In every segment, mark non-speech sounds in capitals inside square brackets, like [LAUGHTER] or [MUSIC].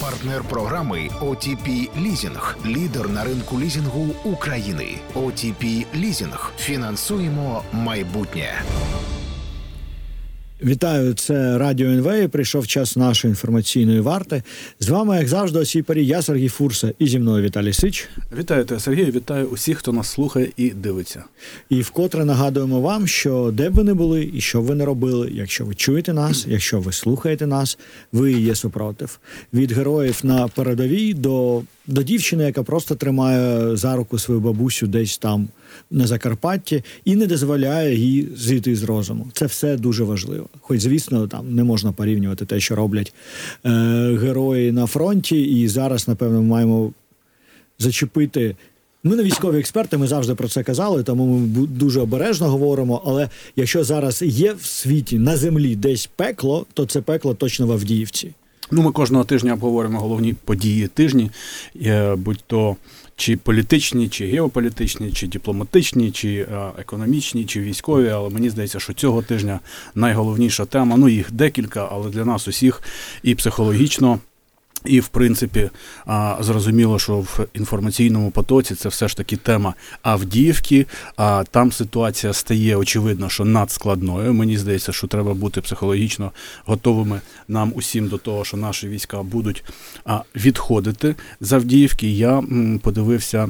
Партнер програми OTP Лізінг. Лідер на ринку лізінгу України. OTP Лізінг. Фінансуємо майбутнє. Вітаю, це Радіо НВ. Прийшов час нашої інформаційної варти. З вами, як завжди, о цій порі, я Сергій Фурса і зі мною Віталій Сич. Вітаю тебе, Сергій. Вітаю усіх, хто нас слухає і дивиться. І вкотре нагадуємо вам, що де б ви не були і що б ви не робили, якщо ви чуєте нас, якщо ви слухаєте нас, ви є супротив. Від героїв на передовій до, до дівчини, яка просто тримає за руку свою бабусю десь там на Закарпатті і не дозволяє їй зійти з розуму. Це все дуже важливо. Хоч, звісно, там не можна порівнювати те, що роблять е, герої на фронті, і зараз, напевно, ми маємо зачепити. Ми не військові експерти, ми завжди про це казали, тому ми дуже обережно говоримо. Але якщо зараз є в світі на землі десь пекло, то це пекло точно в Авдіївці. Ну, ми кожного тижня обговорюємо головні події тижні, е, будь то чи політичні, чи геополітичні, чи дипломатичні, чи е, економічні, чи військові. Але мені здається, що цього тижня найголовніша тема. Ну, їх декілька, але для нас усіх і психологічно. І, в принципі, зрозуміло, що в інформаційному потоці це все ж таки тема Авдіївки. А там ситуація стає очевидно, що надскладною. Мені здається, що треба бути психологічно готовими нам усім до того, що наші війська будуть відходити з Авдіївки. Я подивився.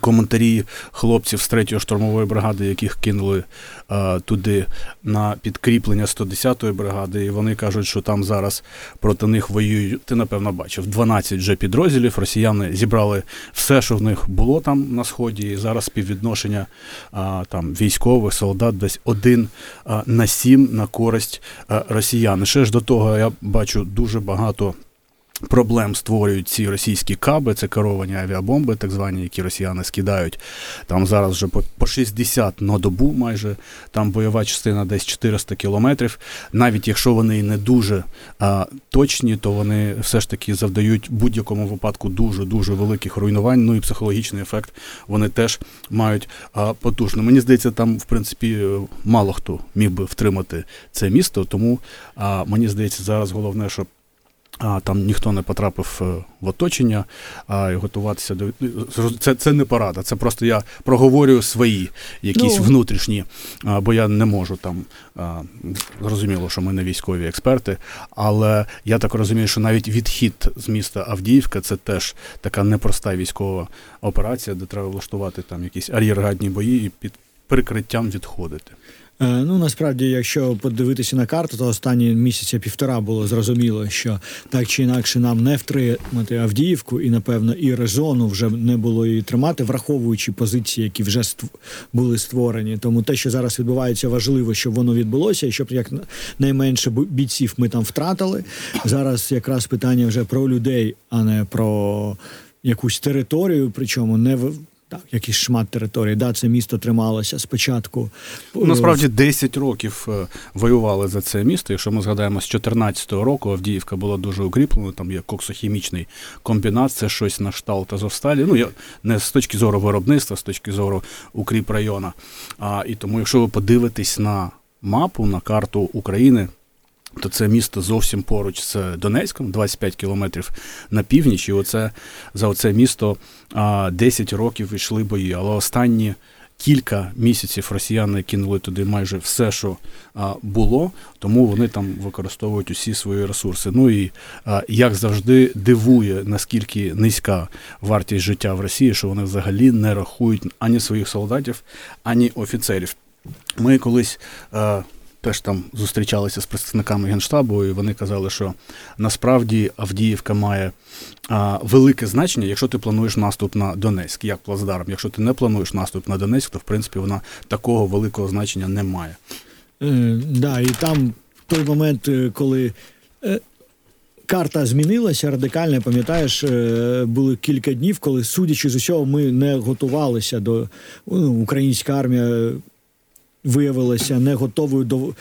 Коментарі хлопців з 3-ї штурмової бригади, яких кинули е, туди на підкріплення 110-ї бригади, і вони кажуть, що там зараз проти них воюють. Ти напевно бачив 12 вже підрозділів. Росіяни зібрали все, що в них було там на сході. І зараз співвідношення а, там військових солдат десь один а, на сім на користь а, росіян. Ще ж до того я бачу дуже багато. Проблем створюють ці російські каби, це керовані авіабомби, так звані, які росіяни скидають. Там зараз вже по, по 60 на добу майже, там бойова частина десь 400 кілометрів. Навіть якщо вони не дуже а, точні, то вони все ж таки завдають будь-якому випадку дуже-дуже великих руйнувань. Ну і психологічний ефект вони теж мають а, потужно. Мені здається, там, в принципі, мало хто міг би втримати це місто, тому а, мені здається, зараз головне, щоб а, там ніхто не потрапив е, в оточення, а і готуватися до це, це не порада. Це просто я проговорюю свої якісь Ну. внутрішні, а, бо я не можу там а, зрозуміло, що ми не військові експерти. Але я так розумію, що навіть відхід з міста Авдіївка це теж така непроста військова операція, де треба влаштувати там якісь ар'єргадні бої і під прикриттям відходити. Е, Ну насправді, якщо подивитися на карту, то останні місяця півтора було зрозуміло, що так чи інакше нам не втримати Авдіївку, і напевно і резону вже не було її тримати, враховуючи позиції, які вже ств- були створені. Тому те, що зараз відбувається, важливо, щоб воно відбулося, і щоб як найменше бійців ми там втратили. Зараз якраз питання вже про людей, а не про якусь територію, причому не в. Так, якийсь шмат території, да, це місто трималося спочатку. Ну, Насправді 10 років е, воювали за це місто. Якщо ми згадаємо з 14-го року, Авдіївка була дуже укріплена. Там є коксохімічний комбінат, це щось на кшталт Азовсталі. Ну я не з точки зору виробництва, з точки зору укріп району. А і тому, якщо ви подивитесь на мапу, на карту України. То це місто зовсім поруч з Донецьком, 25 кілометрів на північ, і оце за оце місто а, 10 років йшли бої. Але останні кілька місяців росіяни кинули туди майже все, що було, тому вони там використовують усі свої ресурси. Ну і як завжди дивує, наскільки низька вартість життя в Росії, що вони взагалі не рахують ані своїх солдатів, ані офіцерів. Ми колись. Теж там зустрічалися з представниками генштабу, і вони казали, що насправді Авдіївка має а, велике значення, якщо ти плануєш наступ на Донецьк, як плацдарм. Якщо ти не плануєш наступ на Донецьк, то в принципі вона такого великого значення не має. Е, да, і там той момент, е, коли е, карта змінилася радикально, пам'ятаєш, е, були кілька днів, коли, судячи з усього, ми не готувалися до ну, українська армія виявилася не готовою до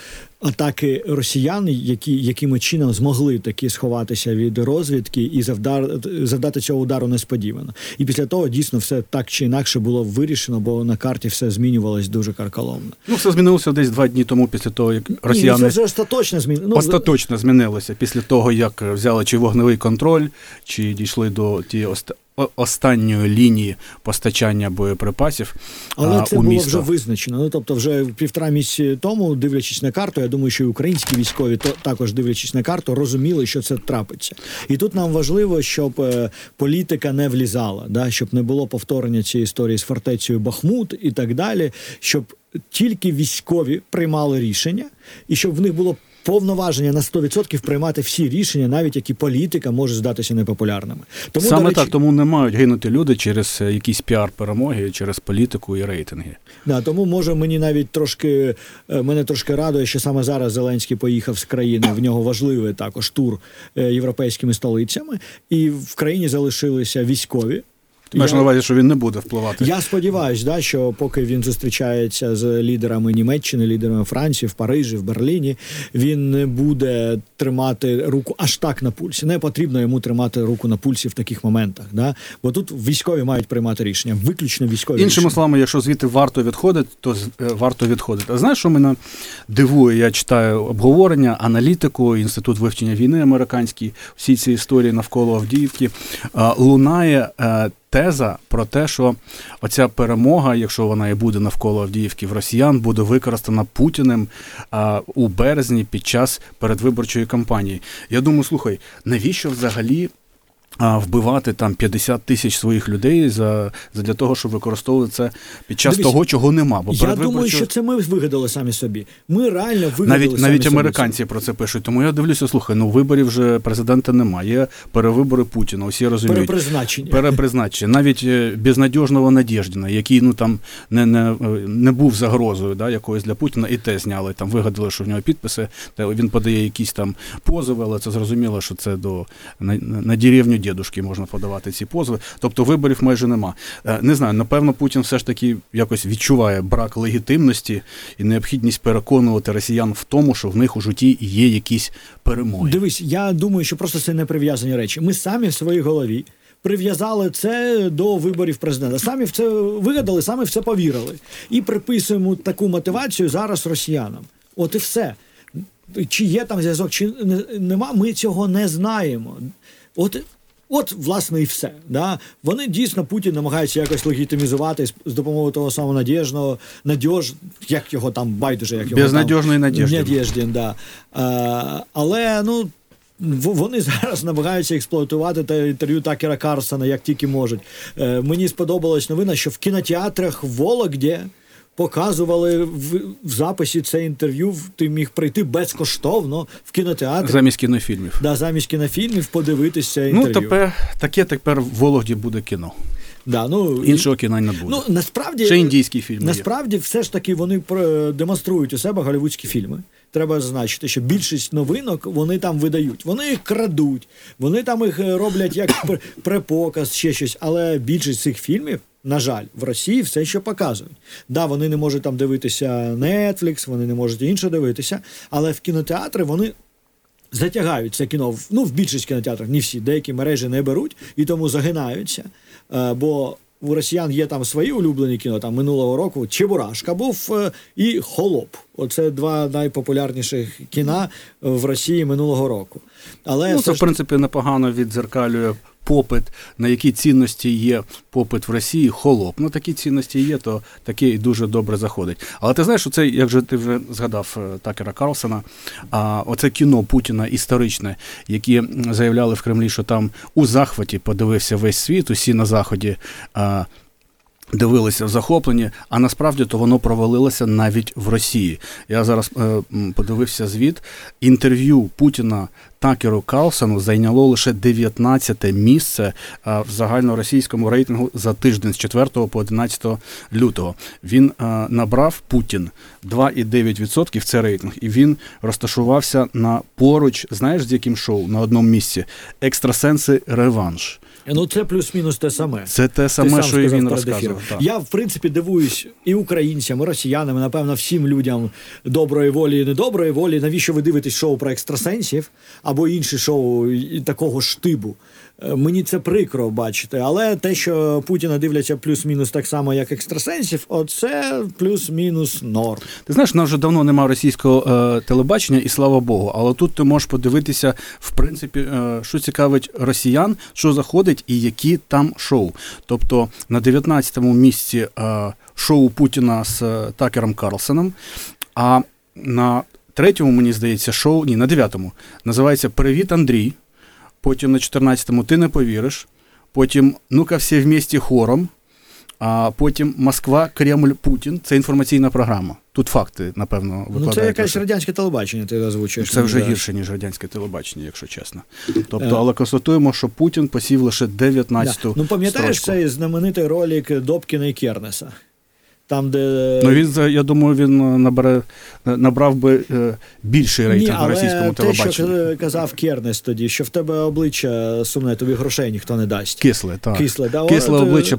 атаки росіян, які якими чином змогли таки сховатися від розвідки і завдати, завдати цього удару несподівано. І після того дійсно все так чи інакше було вирішено, бо на карті все змінювалось дуже карколомно. Ну, все змінилося десь два дні тому, після того, як Ні, ну, росіяни це остаточно змін... ну, остаточно змінилося після того, як взяли чи вогневий контроль, чи дійшли до тієї ост- о- останньої лінії постачання боєприпасів Але а, це у було місто. вже визначено. Ну тобто, вже півтора місяці тому, дивлячись на карту, я думаю, що і українські військові то також дивлячись на карту, розуміли, що це трапиться. І тут нам важливо, щоб е, політика не влізала, да, щоб не було повторення цієї історії з фортецею Бахмут і так далі, щоб тільки військові приймали рішення, і щоб в них було. Повноваження на 100% приймати всі рішення, навіть які політика може здатися непопулярними. Тому Саме речі, так, тому не мають гинути люди через е, якісь піар-перемоги, через політику і рейтинги. Да, тому може мені навіть трошки е, мене трошки радує, що саме зараз Зеленський поїхав з країни. В нього важливий також тур е, європейськими столицями, і в країні залишилися військові. Ти маєш Я- на увазі, що він не буде впливати. Я сподіваюся, да, що поки він зустрічається з лідерами Німеччини, лідерами Франції, в Парижі, в Берліні, він не буде тримати руку аж так на пульсі. Не потрібно йому тримати руку на пульсі в таких моментах. Да? Бо тут військові мають приймати рішення, виключно військові Іншими словами, якщо звідти варто відходити, то е, варто відходити. А знаєш, що мене дивує? Я читаю обговорення, аналітику, інститут вивчення війни американський, всі ці історії навколо Авдіївки. Лунає е, теза про те, що оця перемога, якщо вона і буде навколо Авдіївки в росіян, буде використана Путіним а, у березні під час передвиборчої кампанії. Я думаю, слухай, навіщо взагалі вбивати там 50 тисяч своїх людей за, за для того, щоб використовувати це під час Дивись, того, чого нема. Бо Я думаю, що це ми вигадали самі собі. Ми реально вигадали навіть самі навіть собі американці про це пишуть. Тому я дивлюся, слухай, ну виборів вже президента немає. Є перевибори Путіна. Усі розуміють. перепризначення. Перепризначення. Навіть е, безнадіжного Надєждіна, який ну там не, не, е, не був загрозою да, якоюсь для Путіна, і те зняли. Там вигадали, що в нього підписи, та він подає якісь там позови, але це зрозуміло, що це до на, на деревню дідушки можна подавати ці позови. Тобто виборів майже нема. Е, Не знаю, напевно, Путін все ж таки якось відчуває брак легітимності і необхідність переконувати росіян в тому, що в них у житті є якісь перемоги. Дивись, я думаю, що просто це не прив'язані речі. Ми самі в своїй голові прив'язали це до виборів президента. Самі в це вигадали, самі в це повірили. І приписуємо таку мотивацію зараз росіянам. От і все. Чи є там зв'язок, чи нема, ми цього не знаємо. От. От, власне, і все. Да? Вони дійсно Путін намагається якось легітимізувати з, допомогою того самого надіжного, надіж, як його там байдуже, як його Безнадіжний там, Надєждін. Надєждін, да. А, але ну. Вони [LAUGHS] зараз намагаються експлуатувати те інтерв'ю Такера Карсона як тільки можуть. Е, мені сподобалась новина, що в кінотеатрах в Вологді показували в, в записі це інтерв'ю. Ти міг прийти безкоштовно в кінотеатр Замість кінофільмів. да, замість кінофільмів подивитися інтерв'ю. Ну, тепер таке тепер в Вологді буде кіно. Да, ну, Іншого кіно не буде. Ну, насправді, Ще індійські фільми. насправді, все ж таки вони демонструють у себе голівудські фільми. Треба зазначити, що більшість новинок вони там видають. Вони їх крадуть, вони там їх е, роблять як препоказ, ще щось. Але більшість цих фільмів, на жаль, в Росії все ще показують. Да, вони не можуть там дивитися Netflix, вони не можуть інше дивитися, але в кінотеатри вони затягають це кіно. Ну, в більшість кінотеатрів, не всі, деякі мережі не беруть і тому загинаються. Е, бо у росіян є там свої улюблені кіно. Там минулого року Чебурашка був е, і Холоп. Оце два найпопулярніших кіна в Росії минулого року. Але ну, це, в принципі, непогано віддзеркалює попит, на які цінності є попит в Росії, холоп. Ну, такі цінності є, то таке і дуже добре заходить. Але ти знаєш, що це, як же ти вже згадав е, Такера Карлсона, а оце кіно Путіна історичне, які заявляли в Кремлі, що там у захваті подивився весь світ, усі на заході. А, Дивилися в захопленні, а насправді то воно провалилося навіть в Росії. Я зараз е, подивився звіт інтерв'ю Путіна Такеру Карлсону зайняло лише 19 місце а, в загальноросійському рейтингу за тиждень з 4 по 11 лютого. Він а, набрав Путін 2,9% це рейтинг, і він розташувався на поруч, знаєш, з яким шоу на одному місці екстрасенси реванш. Ну це плюс-мінус те саме. Це те Ти саме, сам що і він розказував. так. Я в принципі дивуюсь і українцям, і росіянам, і, напевно, всім людям доброї волі і недоброї волі. Навіщо ви дивитесь шоу про екстрасенсів або інші шоу такого штибу? Е, Мені це прикро бачити, але те, що Путіна дивляться плюс-мінус так само, як екстрасенсів, оце плюс-мінус норм. Ти знаєш, у нас вже давно немає російського е, телебачення, і слава Богу. Але тут ти можеш подивитися, в принципі, е, що цікавить росіян, що заходить і які там шоу. Тобто на 19-му місці е, шоу Путіна з е, Такером Карлсоном, а на третьому, мені здається, шоу, ні, на дев'ятому, називається Привіт, Андрій. Потім на 14-му ти не повіриш. Потім Ну-ка всі вместе хором. А потім Москва, Кремль, Путін. Це інформаційна програма. Тут факти, напевно, викладають. Ну, це якесь радянське телебачення, ти озвучуєш. Це вже гірше, ніж радянське телебачення, якщо чесно. Е. Тобто, але констатуємо, що Путін посів лише 19-ту Да. Ну пам'ятаєш цей знаменитий ролик Добкіна і Кернеса? Там, де Ну він я думаю, він е, набере е, набрав би е, більший рейтинг Ні, на російському те, що телебаченні. казав Кернес тоді, що в тебе обличчя сумне, тобі грошей ніхто не дасть. Кисле, так. Кисле, да, Кисле от, обличчя,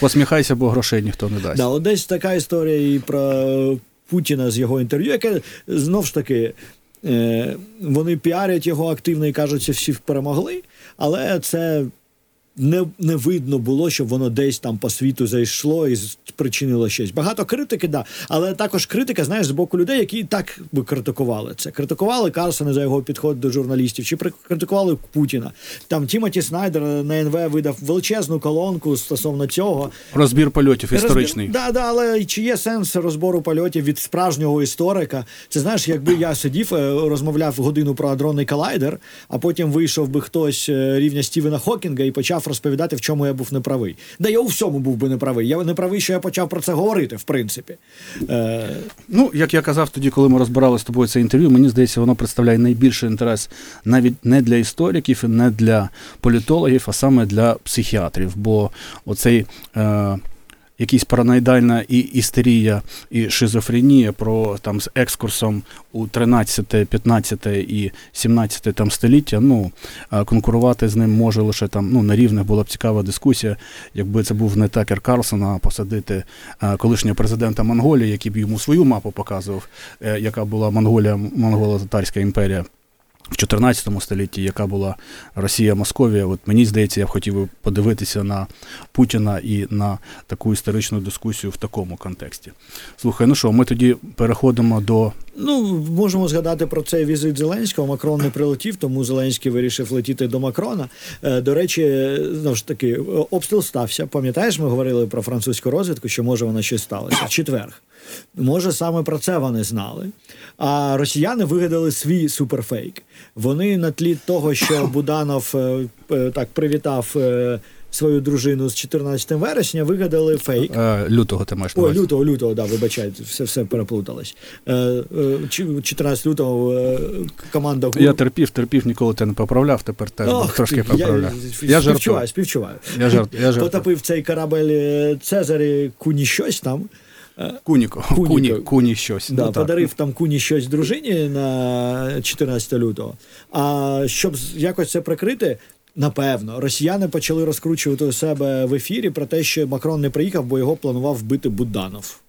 посміхайся, бо грошей ніхто не дасть. Да, от десь така історія і про Путіна з його інтерв'ю, яке знов ж таки. Вони піарять його активно і кажуть, що всі перемогли, але це не, не видно було, щоб воно десь там по світу зайшло і спричинило щось. Багато критики, да, але також критика, знаєш, з боку людей, які і так би критикували це. Критикували Карлсона за його підход до журналістів, чи критикували Путіна. Там Тімоті Снайдер на НВ видав величезну колонку стосовно цього. Розбір польотів історичний. Розбір- Да, да, але чи є сенс розбору польотів від справжнього історика? Це знаєш, якби я сидів, е, розмовляв годину про адронний колайдер, а потім вийшов би хтось е, рівня Стівена Хокінга і почав розповідати, в чому я був неправий. Да я у всьому був би неправий. Я не правий, що я почав про це говорити, в принципі. Е, Ну, як я казав тоді, коли ми розбирали з тобою це інтерв'ю, мені здається, воно представляє найбільший інтерес навіть не для істориків, не для політологів, а саме для психіатрів. Бо оцей е, якийсь параноїдальна і істерія, і шизофренія про там з екскурсом у 13, 15 і 17 там століття. Ну конкурувати з ним може лише там ну на рівних була б цікава дискусія, якби це був не Такер Карлсон, а посадити колишнього президента Монголії, який б йому свою мапу показував, е, яка була Монголія, монголо-татарська імперія. В 14 столітті, яка була Росія, Московія, от мені здається, я б хотів би подивитися на Путіна і на таку історичну дискусію в такому контексті. Слухай, ну що, ми тоді переходимо до Ну, можемо згадати про цей візит Зеленського. Макрон не прилетів, тому Зеленський вирішив летіти до Макрона. Е, До речі, знову ж таки, е, обстріл стався. Пам'ятаєш, ми говорили про французьку розвідку, що може вона щось сталося четверг. Може, саме про це вони знали. А росіяни вигадали свій суперфейк. Вони на тлі того, що Буданов е, так привітав свою дружину з 14 вересня, вигадали фейк. е, лютого, ти маєш на увазі. лютого, лютого, да, вибачайте, все, все переплуталось. Е, е, 14 лютого е, команда. Я терпів, терпів, ніколи тебе не поправляв, тепер тебе Ох, трошки ти, поправляв. Я, Я, співчуваю, жартую. співчуваю. Я жарт, я жартую. Потопив цей корабель е, Цезарі Куні щось там. Куніко, [LAUGHS] Куніко. куні, куні щось. Да, Ну, так. подарив там Куні щось дружині на 14 лютого. А щоб якось це прикрити. Напевно, росіяни почали розкручувати у себе в ефірі про те, що Макрон не приїхав, бо його планував вбити Буданов.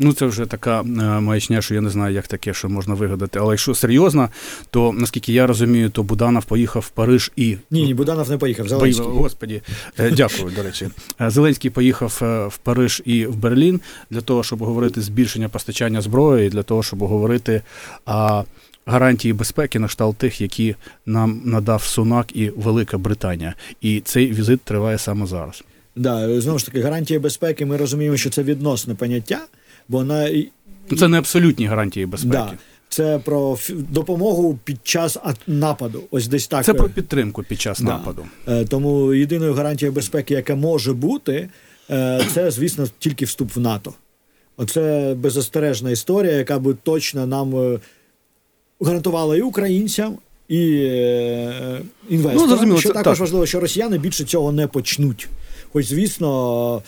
Ну, це вже така е, маячня, що я не знаю, як таке, що можна вигадати. Але якщо серйозно, то наскільки я розумію, то Буданов поїхав в Париж і Ні, ні, Буданов не поїхав. Зеленський. Господі, Е, дякую, до речі. Е, Зеленський поїхав в Париж і в Берлін для того, щоб говорити збільшення постачання зброї, і для того, щоб говорити гарантії безпеки на кшталт тих, які нам надав Сунак і Велика Британія. І цей візит триває саме зараз. Да, знову ж таки, гарантія безпеки. Ми розуміємо, що це відносне поняття, бо на Ну, Це не абсолютні гарантії безпеки. да, це про допомогу під час нападу. Ось десь так. Це е, про підтримку під час да. нападу. Е, Тому єдиною гарантією безпеки, яка може бути, е, це, звісно, тільки вступ в НАТО. Оце беззастережна історія, яка би точно нам гарантувала і українцям, і е, інвесторам. Ну, зрозуміло, що це- також так. важливо, що росіяни більше цього не почнуть. Хоч, звісно,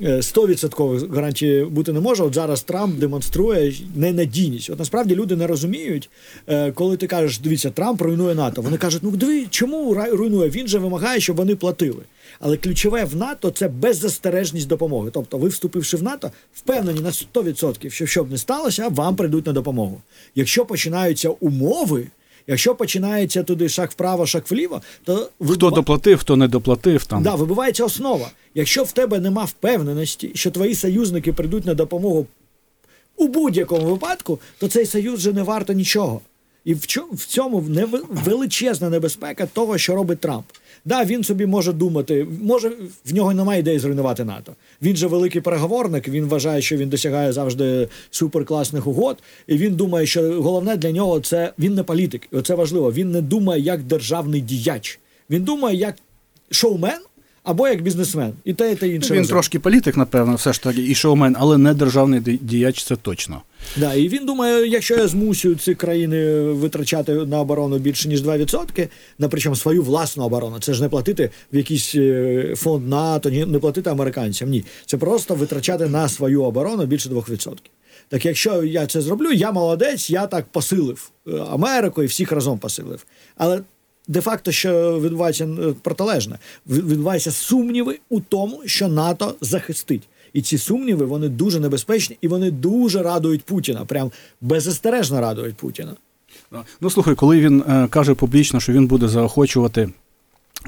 100% гарантії бути не може. От зараз Трамп демонструє ненадійність. От насправді люди не розуміють, е, коли ти кажеш, дивіться, Трамп руйнує НАТО. Вони кажуть, ну диви, чому руйнує? Він же вимагає, щоб вони платили. Але ключове в НАТО це беззастережність допомоги. Тобто, ви вступивши в НАТО, впевнені на 100%, що що б не сталося, вам прийдуть на допомогу. Якщо починаються умови. Якщо починається туди шаг вправо, шаг вліво, то ви Хто доплатив, хто не доплатив там. Да, вибивається основа. Якщо в тебе нема впевненості, що твої союзники прийдуть на допомогу у будь-якому випадку, то цей союз вже не варто нічого. І в цьому величезна небезпека того, що робить Трамп. Да, він собі може думати, може в нього немає ідеї зруйнувати НАТО. Він же великий переговорник. Він вважає, що він досягає завжди суперкласних угод. І він думає, що головне для нього це він не політик. Оце важливо. Він не думає як державний діяч. Він думає як шоумен або як бізнесмен. І те, і те інше. Він разом. трошки політик, напевно, все ж таки, і шоумен, але не державний діяч, це точно. Да, і він думає, якщо я змусю ці країни витрачати на оборону більше ніж 2%, на причому свою власну оборону, це ж не платити в якийсь е, фонд НАТО, ні- не платити американцям. Ні, це просто витрачати на свою оборону більше 2%. Так якщо я це зроблю, я молодець, я так посилив е, Америку і всіх разом посилив. Але де-факто, що відбувається е, протилежне, відбуваються сумніви у тому, що НАТО захистить. І ці сумніви вони дуже небезпечні і вони дуже радують Путіна. Прям беззастережно радують Путіна. Ну слухай, коли він е, каже публічно, що він буде заохочувати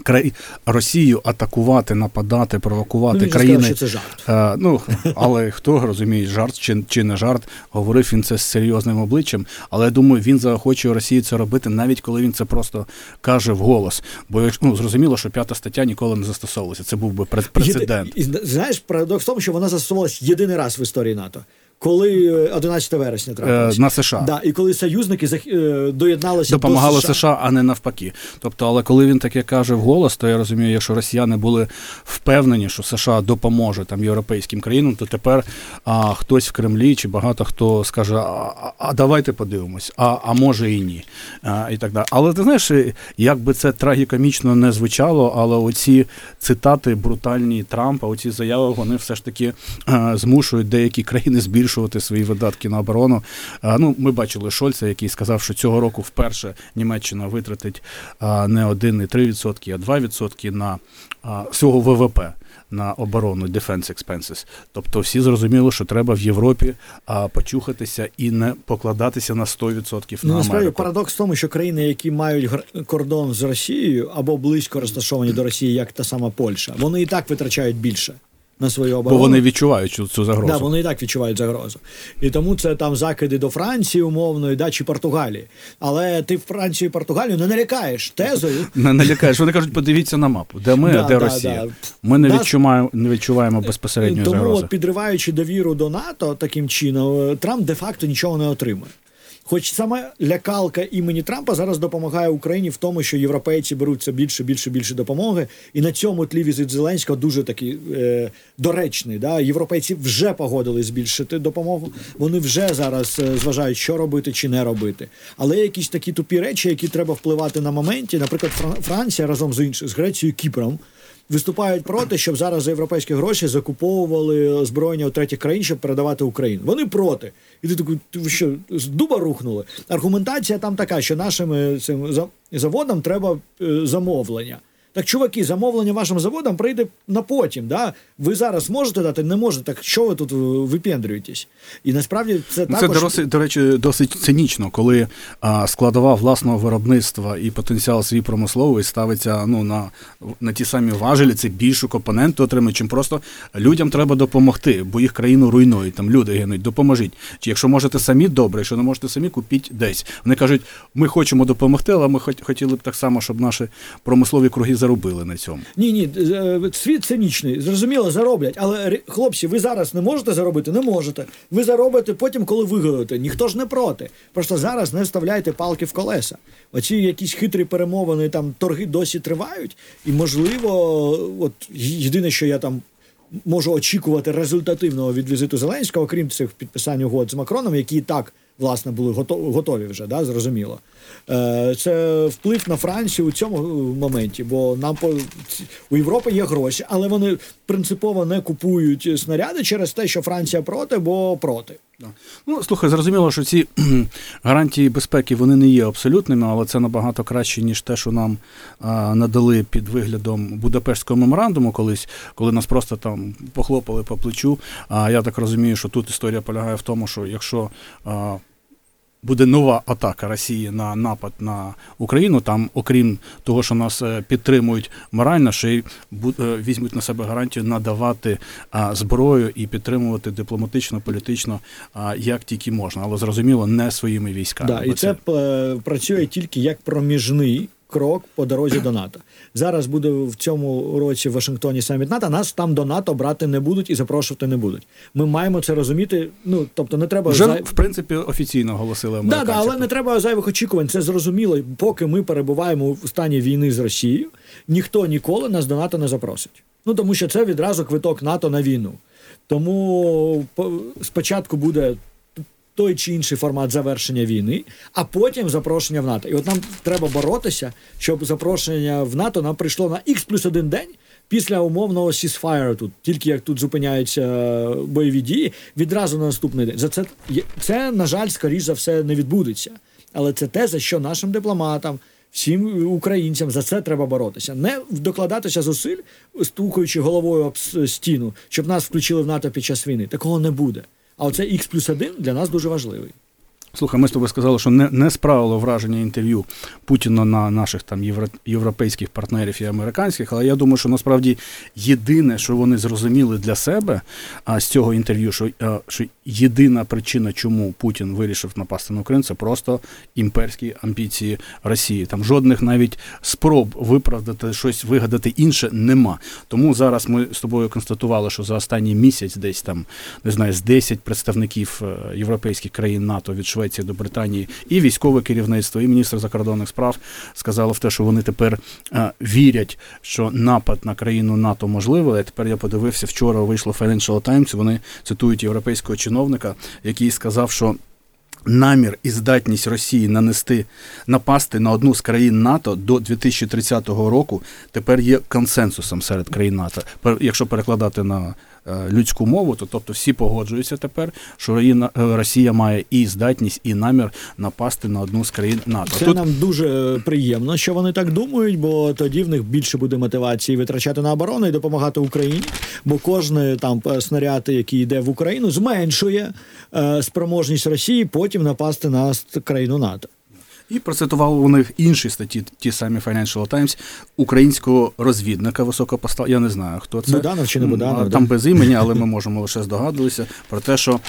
край... Росію атакувати, нападати, провокувати Ну, країни. сказав, що це жарт. Е, ну, але хто розуміє, жарт чи, чи не жарт, говорив він це з серйозним обличчям. Але я думаю, він заохочує Росію це робити, навіть коли він це просто каже вголос. Бо ну, зрозуміло, що п'ята стаття ніколи не застосовувалася. Це був би прецедент. І, знаєш, парадокс в тому, що вона застосовувалась єдиний раз в історії НАТО. Коли е, 11 вересня трапилось. Е, на США. Да, і коли союзники зах- е, доєдналися допомагали до США. а не навпаки. Тобто, але коли він таке каже вголос, то я розумію, якщо росіяни були впевнені, що США допоможе там європейським країнам, то тепер а, хтось в Кремлі чи багато хто скаже: а, а, давайте подивимось, а, а може і ні. А, і так далі. Але ти знаєш, як би це трагікомічно не звучало, але оці цитати брутальні Трампа, оці заяви, вони все ж таки а, змушують деякі країни збільшувати свої видатки на оборону. А, ну, ми бачили Шольца, який сказав, що цього року вперше Німеччина витратить а, не 1,3%, а 2% на а, всього ВВП. На оборону Defense Expenses. Тобто всі зрозуміли, що треба в Європі а, почухатися і не покладатися на 100% Ну, на насправді Америку. парадокс в тому, що країни, які мають кордон з Росією або близько розташовані до Росії, як та сама Польща, вони і так витрачають більше на свою Бо вони відчувають цю, загрозу. Да, вони і так відчувають загрозу. І тому це там закиди до Франції умовної, да, чи Португалії. Але ти Францію і Португалію не налякаєш тезою. [LAUGHS] Не налякаєш. Вони кажуть, подивіться на мапу, де ми, Да, а де да, Росія. Ми не відчуваємо, не відчуваємо безпосередньої Тому, загрози. от, підриваючи довіру до НАТО таким чином, е, Трамп де-факто нічого не отримує. Хоч саме лякалка імені Трампа зараз допомагає Україні в тому, що європейці беруть все більше, більше, більше допомоги, і на цьому тлі візит Зеленського дуже такий е, доречний. Да? Європейці вже погодились збільшити допомогу. Вони вже зараз е, зважають, що робити чи не робити. Але якісь такі тупі речі, які треба впливати на моменті. Наприклад, Фран- Франція разом з іншим з Грецією, Кіпром виступають проти, щоб зараз за європейські гроші закуповували озброєння у третіх країн, щоб передавати Україну. Вони проти. І ти такий, ти що, з дуба рухнули? Аргументація там така, що нашим е, цим за- заводам треба е, замовлення. Так, чуваки, замовлення вашим заводам прийде на потім. Да? Ви зараз можете дати, не можете. Так що ви тут е, випендрюєтесь? І насправді це Ну, Це, також... досить, до речі, досить цинічно, коли а, складова власного виробництва і потенціал свій промисловий ставиться ну, на, на ті самі важелі, це більшу компоненту отримують, чим просто людям треба допомогти, бо їх країну руйнують, там люди гинуть, допоможіть. Чи якщо можете самі добре, якщо не можете самі, купіть десь. Вони кажуть, ми хочемо допомогти, але ми хотіли б так само, щоб наші промислові круги заробили на цьому. Ні, ні, е, світ цинічний, зрозуміло, зароблять. Але хлопці, ви зараз не можете заробити? Не можете. Ви заробите потім, коли вигодаєте. Ніхто ж не проти. Просто зараз не вставляйте палки в колеса. Оці якісь хитрі перемовини, там торги досі тривають, і можливо, от єдине, що я там. Можу очікувати результативного від візиту Зеленського, окрім цих підписань угод з Макроном, які і так власне були готові вже, да, зрозуміло. Е, Це вплив на Францію у цьому моменті, бо нам по у Європи є гроші, але вони принципово не купують снаряди через те, що Франція проти, бо проти. Ну, слухай, зрозуміло, що ці [CLEARS THROAT] гарантії безпеки вони не є абсолютними, але це набагато краще, ніж те, що нам а, надали під виглядом Будапештського меморандуму колись, коли нас просто там похлопали по плечу. А я так розумію, що тут історія полягає в тому, що якщо а, буде нова атака Росії на напад на Україну, там, окрім того, що нас е, підтримують морально, ще й е, візьмуть на себе гарантію надавати зброю і підтримувати дипломатично, політично, як тільки можна, але зрозуміло, не своїми військами. Да, і це е, працює тільки як проміжний крок по дорозі до НАТО. Зараз буде в цьому році в Вашингтоні саміт НАТО. Нас там до НАТО брати не будуть і запрошувати не будуть. Ми маємо це розуміти. Ну тобто, не треба вже зай- в принципі офіційно оголосили Да, американці. да, але не треба зайвих очікувань. Це зрозуміло. Поки ми перебуваємо в стані війни з Росією, ніхто ніколи нас до НАТО не запросить. Ну тому що це відразу квиток НАТО на війну. Тому по- спочатку буде той чи інший формат завершення війни, а потім запрошення в НАТО. І от нам треба боротися, щоб запрошення в НАТО нам прийшло на X плюс один день. Після умовного сісфайру тут, тільки як тут зупиняються бойові дії, відразу на наступний день. За це це, на жаль, скоріш за все не відбудеться. Але це те, за що нашим дипломатам, всім українцям за це треба боротися. Не докладатися зусиль, стукаючи головою об стіну, щоб нас включили в НАТО під час війни. Такого не буде. А оце X плюс 1 для нас дуже важливий. Слухай, ми з тобою сказали, що не, не справило враження інтерв'ю Путіна на наших там євро, європейських партнерів і американських, але я думаю, що насправді єдине, що вони зрозуміли для себе а, з цього інтерв'ю, що, а, що єдина причина, чому Путін вирішив напасти на Україну, це просто імперські амбіції Росії. Там жодних навіть спроб виправдати щось, вигадати інше нема. Тому зараз ми з тобою констатували, що за останній місяць десь там не знаю, з 10 представників е, європейських країн НАТО від Швеції до Британії, і військове керівництво, і міністр закордонних справ сказали в те, що вони тепер е, вірять, що напад на країну НАТО можливий. Тепер я подивився, вчора вийшло Financial Times, Вони цитують європейського чиновника, який сказав, що. Намір і здатність Росії нанести напасти на одну з країн НАТО до 2030 року тепер є консенсусом серед країн НАТО. Якщо перекладати на людську мову, то тобто всі погоджуються тепер, що е, Росія має і здатність, і намір напасти на одну з країн НАТО. Це Тут нам дуже приємно, що вони так думають, бо тоді в них більше буде мотивації витрачати на оборону і допомагати Україні. Бо кожний там е, снаряд, який йде в Україну, зменшує е, спроможність Росії потім напасти на країну НАТО. І процитував у них інші статті, ті самі Financial Times, українського розвідника високопоста. Я не знаю, хто це. Буданов чи не Буданов, а, да? Там без імені, але ми можемо лише здогадуватися про те, що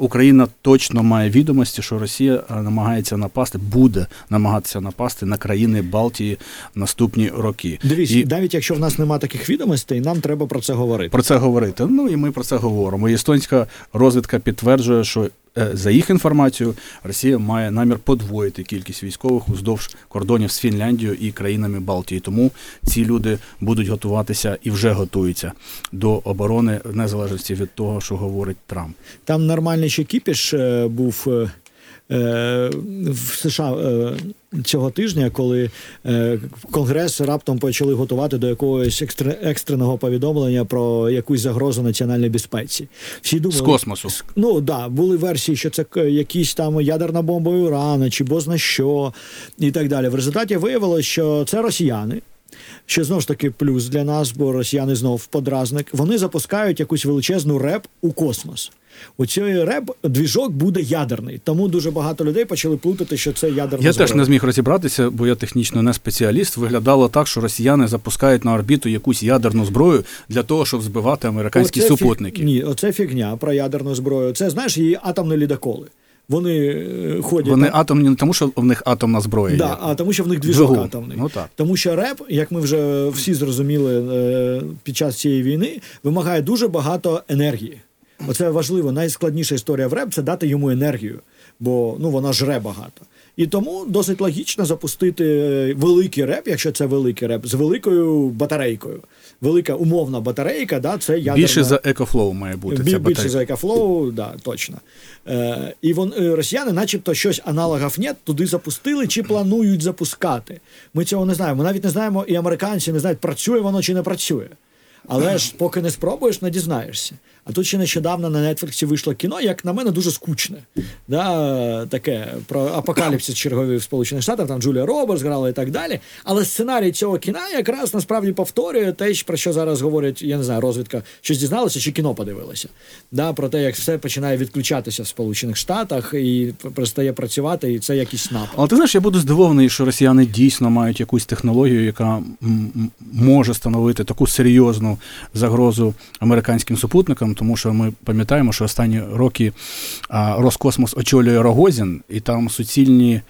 Україна точно має відомості, що Росія намагається напасти, буде намагатися напасти на країни Балтії в наступні роки. Дивіться, І навіть якщо в нас немає таких відомостей, нам треба про це говорити. про це говорити. Ну і ми про це говоримо. І естонська розвідка підтверджує, що за їх інформацією Росія має намір подвоїти кількість військових уздовж кордонів з Фінляндією і країнами Балтії. Тому ці люди будуть готуватися і вже готуються до оборони в незалежності від того, що говорить Трамп. Там нормальний ще кіпіш е, був е, е, в США е, цього тижня, коли е, Конгрес раптом почали готувати до якогось екстре, екстреного повідомлення про якусь загрозу національній безпеці. Всі думали, З космосу. Ну да, були версії, що це к- якісь там ядерна бомба Урана чи бозна що і так далі. В результаті виявилось, що це росіяни. Що знову ж таки плюс для нас, бо росіяни знов подразник. Вони запускають якусь величезну реп у космос. У цій реп двіжок буде ядерний, тому дуже багато людей почали плутати, що це ядерна Я зброя. теж не зміг розібратися, бо я технічно не спеціаліст. Виглядало так, що росіяни запускають на орбіту якусь ядерну зброю для того, щоб збивати американські Оце супутники. Ні, оце фігня про ядерну зброю. Це знаєш, її атомні лідоколи. Вони е, ходять. Вони там- атомні не тому, що в них атомна зброя. Да, є. а тому, що в них двіжок Двигун. атомний. Ну так. Тому що реп, як ми вже всі зрозуміли е, під час цієї війни, вимагає дуже багато енергії. Оце важливо. Найскладніша історія в реп це дати йому енергію, бо ну вона жре багато. І тому досить логічно запустити е, великий реп, якщо це великий реп, з великою батарейкою. Велика умовна батарейка, да, це ядерна... Більше за EcoFlow має бути. Бі- ця більше за EcoFlow, да, точно. Е, і вон, е, росіяни, начебто, щось аналогов нет, туди запустили чи планують запускати. Ми цього не знаємо. Ми навіть не знаємо, і американці не знають, працює воно чи не працює. Але ж поки не спробуєш, не дізнаєшся. А тут ще нещодавно на Нетфліксі вийшло кіно, як на мене, дуже скучне. Да, таке про апокаліпсис черговий в Сполучених Штатах, там Джулія Робертс грала і так далі. Але сценарій цього кіна якраз насправді повторює те, про що зараз говорять, я не знаю, розвідка щось дізналася чи кіно подивилася. Да, про те, як все починає відключатися в Сполучених Штатах і перестає працювати, і це якийсь напад. Але ти знаєш, я буду здивований, що росіяни дійсно мають якусь технологію, яка може становити таку серйозну загрозу американським супутникам, тому що ми пам'ятаємо, що останні роки Роскосмос очолює Рогозін, і там суцільні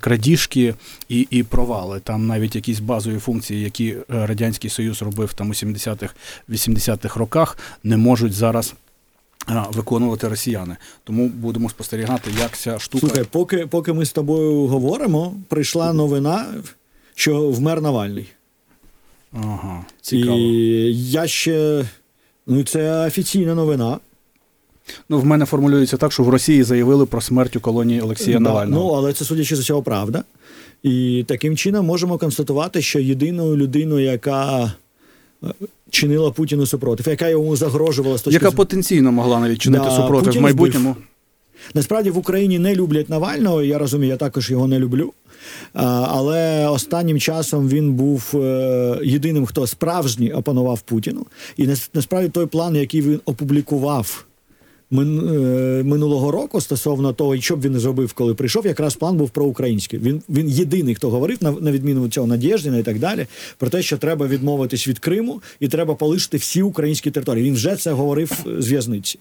крадіжки і, і провали. Там навіть якісь базові функції, які е, Радянський Союз робив там у 70-х, 80-х роках, не можуть зараз. Виконувати росіяни, тому будемо спостерігати, як ця штука Слухай, поки, поки ми з тобою говоримо, прийшла новина, що вмер Навальний. Ага, цікаво. І я ще. Ну, це офіційна новина. Ну, в мене формулюється так, що в Росії заявили про смерть у колонії Олексія Да, Навального. Ну, але це судячи з усього правда. І таким чином можемо констатувати, що єдиною людиною, яка е, чинила Путіну супротив, яка йому загрожувала з точки яка потенційно могла навіть чинити Да, супротив Путін в майбутньому. Насправді в Україні не люблять Навального. Я розумію, я також його не люблю. А, Але останнім часом він був е, єдиним, хто справжній опанував Путіну. І насправді той план, який він опублікував е, минулого року стосовно того, що б він зробив, коли прийшов, якраз план був проукраїнський. Він він єдиний, хто говорив на, відміну від цього Надєждіна і так далі, про те, що треба відмовитись від Криму і треба полишити всі українські території. Він вже це говорив е, з в'язниці,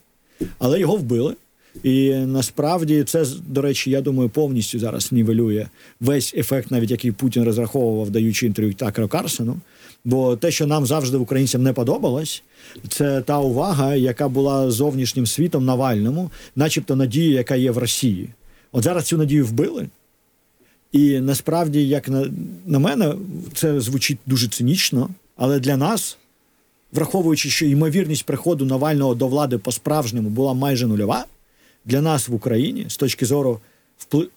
але його вбили. І насправді це, до речі, я думаю, повністю зараз нівелює весь ефект, навіть який Путін розраховував, даючи інтерв'ю Такеру Карсону. Бо те, що нам завжди українцям не подобалось, це та увага, яка була зовнішнім світом Навальному, начебто надія, яка є в Росії. От зараз цю надію вбили. І насправді, як на, на мене, це звучить дуже цинічно, але для нас, враховуючи, що ймовірність приходу Навального до влади по-справжньому була майже нульова, для нас в Україні з точки зору впли...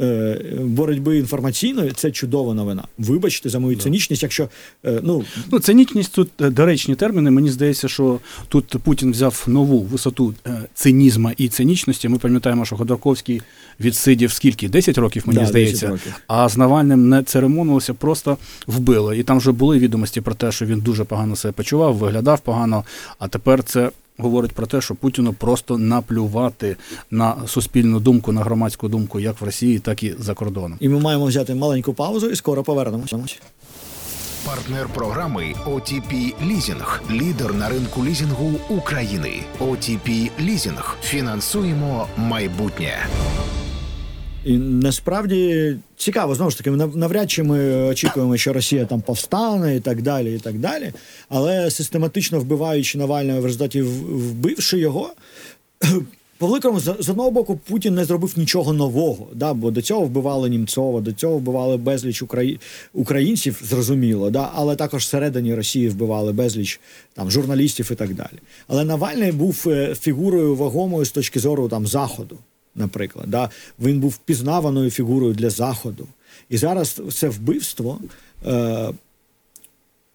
е, боротьби інформаційної це чудова новина. Вибачте за мою цинічність, якщо е, ну Ну, цинічність тут е, доречні терміни. Мені здається, що тут Путін взяв нову висоту е, цинізма і цинічності. Ми пам'ятаємо, що Ходорковський відсидів скільки? 10 років, мені Да, 10 здається. років. А з Навальним не церемонилися, просто вбили. І там вже були відомості про те, що він дуже погано себе почував, виглядав погано. А тепер це говорить про те, що Путіну просто наплювати на суспільну думку, на громадську думку, як в Росії, так і за кордоном. і ми маємо взяти маленьку паузу і скоро повернемося. Партнер програми OTP Лізінг. Лідер на ринку лізінгу України. OTP Лізінг. Фінансуємо майбутнє. І насправді цікаво, знову ж таки, нав- навряд чи ми очікуємо, що Росія там повстане і так далі. і так далі. Але систематично вбиваючи Навального в результаті вбивши його. [CLEARS THROAT] По великому з з одного боку Путін не зробив нічого нового, да, бо до цього вбивали Німцова, до цього вбивали безліч украї... українців, зрозуміло, да, але також всередині Росії вбивали безліч там журналістів і так далі. Але Навальний був е, фігурою вагомою з точки зору там заходу, наприклад. Да. Він був впізнаваною фігурою для заходу. І зараз це вбивство. Е,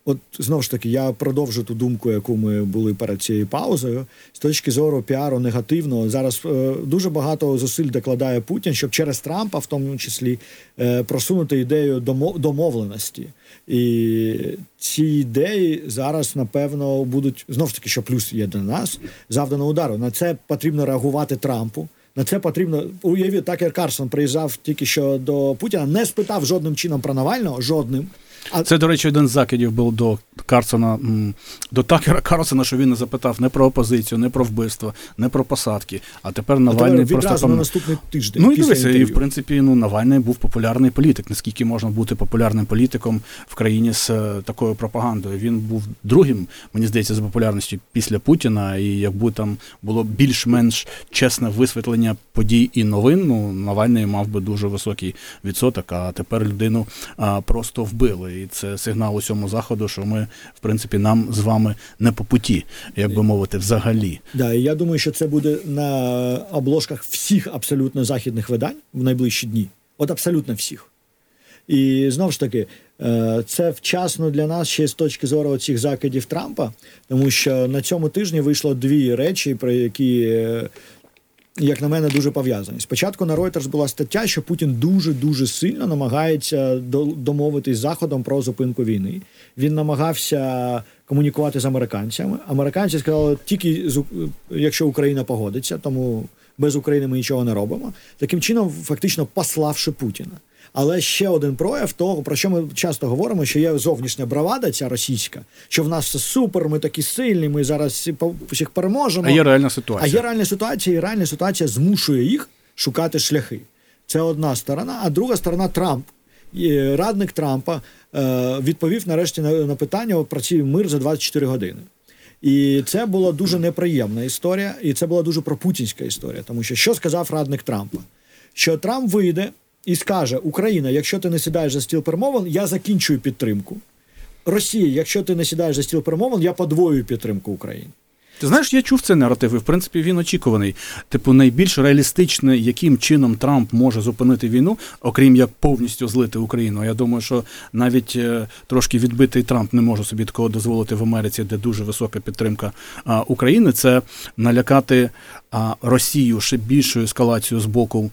От знову ж таки, я продовжу ту думку, яку ми були перед цією паузою. З точки зору піару негативного, зараз е, дуже багато зусиль докладає Путін, щоб через Трампа, в тому числі, е, просунути ідею домо- домовленості. І ці ідеї зараз, напевно, будуть знову ж таки, що плюс є для нас, завдано удару. На це потрібно реагувати Трампу. На це потрібно уявіть, Такер Карсон приїжджав тільки що до Путіна, не спитав жодним чином про Навального, жодним. А- Це, до речі, один з закидів був до Карсона, до Такера Карлсона, що він не запитав не про опозицію, не про вбивство, не про посадки. А тепер А Навальний відразу просто на наступний тиждень. Ну і дивися, і в принципі, ну Навальний був популярний політик. Наскільки можна бути популярним політиком в країні з е, такою пропагандою? Він був другим, мені здається, за популярністю після Путіна. І якби там було більш-менш чесне висвітлення подій і новин, ну Навальний мав би дуже високий відсоток. А тепер людину а, просто вбили. І це сигнал усьому заходу, що ми, в принципі, нам з вами не по путі, як би мовити, взагалі. Да, я думаю, що це буде на обложках всіх абсолютно західних видань в найближчі дні. От абсолютно всіх. І знову ж таки, е, це вчасно для нас ще з точки зору цих закидів Трампа, тому що на цьому тижні вийшло дві речі, про які, е, як на мене, дуже пов'язані. Спочатку на Reuters була стаття, що Путін дуже дуже сильно намагається домовитись з Заходом про зупинку війни. Він намагався комунікувати з американцями. Американці сказали, тільки якщо Україна погодиться, тому без України ми нічого не робимо. Таким чином, фактично пославши Путіна. Але ще один прояв того, про що ми часто говоримо, що є зовнішня бравада, ця російська, що в нас все супер, ми такі сильні, ми зараз всіх переможемо. А є реальна ситуація. А є реальна ситуація, і реальна ситуація змушує їх шукати шляхи. Це одна сторона, а друга сторона Трамп. І радник Трампа е, відповів нарешті на, на питання про ці мир за 24 години. І це була дуже неприємна історія, і це була дуже пропутінська історія. Тому що що сказав радник Трампа? Що Трамп вийде і скаже: Україна, якщо ти не сідаєш за стіл перемовин, я закінчую підтримку. Росія, якщо ти не сідаєш за стіл перемовин, я подвоюю підтримку України. Ти знаєш, я чув цей наратив, і в принципі він очікуваний. Типу, найбільш реалістичне, яким чином Трамп може зупинити війну, окрім як повністю злити Україну. Я думаю, що навіть е, трошки відбитий Трамп не може собі такого дозволити в Америці, де дуже висока підтримка а, України. Це налякати а, Росію ще більшою ескалацією з боку.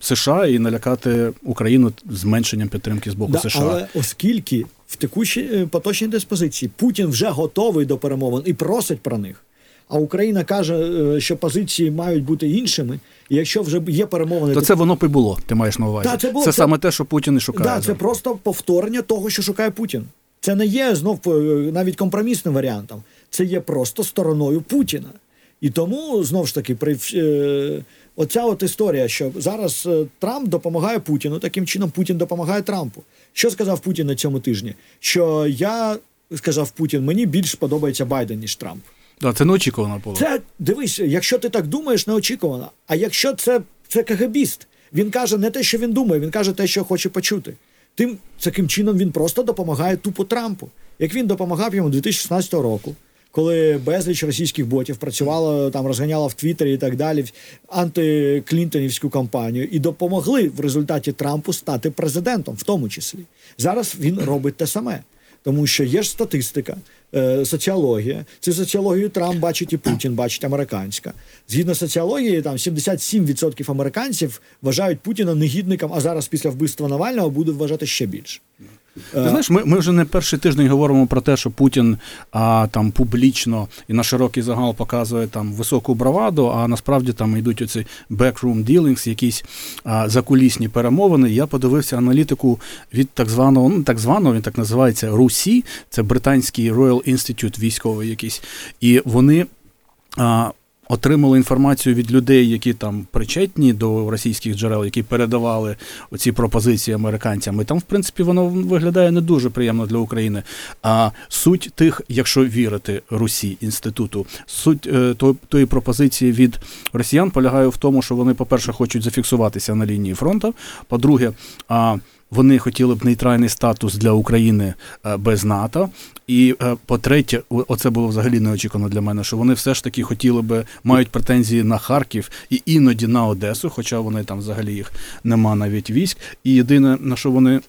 США і налякати Україну зменшенням підтримки з боку Да, США. Але оскільки в текущій е, поточній диспозиції Путін вже готовий до перемовин і просить про них. А Україна каже, е, що позиції мають бути іншими. І якщо вже є перемовини, То це воно б і було, ти маєш на увазі. Та, це було- це це- саме те, що Путін і шукає. да, це просто повторення того, що шукає Путін. Це не є знов е, навіть компромісним варіантом. Це є просто стороною Путіна. І тому знов ж таки, при оця от історія, що зараз е, Трамп допомагає Путіну, таким чином Путін допомагає Трампу. Що сказав Путін на цьому тижні? Що я сказав Путін, мені більш подобається Байден ніж Трамп. Да, це неочікувано було. Це дивись, якщо ти так думаєш, неочікувано. А якщо це, це КГБіст, він каже не те, що він думає, він каже те, що хоче почути. Тим таким чином він просто допомагає тупо Трампу. Як він допомагав йому 2016 року, коли безліч російських ботів працювало там, розганяло в Твіттері і так далі антиклінтонівську кампанію, і допомогли в результаті Трампу стати президентом, в тому числі. Зараз він робить те саме. Тому що є ж статистика, е, соціологія. Цю соціологію Трамп бачить і Путін бачить американська. Згідно соціології, там 77% американців вважають Путіна негідником, а зараз після вбивства Навального будуть вважати ще більше. Ти знаєш, ми, ми вже не перший тиждень говоримо про те, що Путін а, там публічно і на широкий загал показує там високу браваду, а насправді там йдуть оці backroom dealings, якісь а, закулісні перемовини. Я подивився аналітику від так званого, ну так званого, він так називається РУСі, це британський Royal Institute військовий якийсь, і вони. А, Отримали інформацію від людей, які там причетні до російських джерел, які передавали оці пропозиції американцям. І там, в принципі, воно виглядає не дуже приємно для України. А суть тих, якщо вірити Русі інституту, суть е, то- тої пропозиції від росіян полягає в тому, що вони, по-перше, хочуть зафіксуватися на лінії фронту. По-друге, а, вони хотіли б нейтральний статус для України е, без НАТО. І е, по-третє, оце було взагалі неочікувано для мене, що вони все ж таки хотіли би мають претензії на Харків і іноді на Одесу, хоча вони там взагалі їх нема навіть військ. І єдине на що вони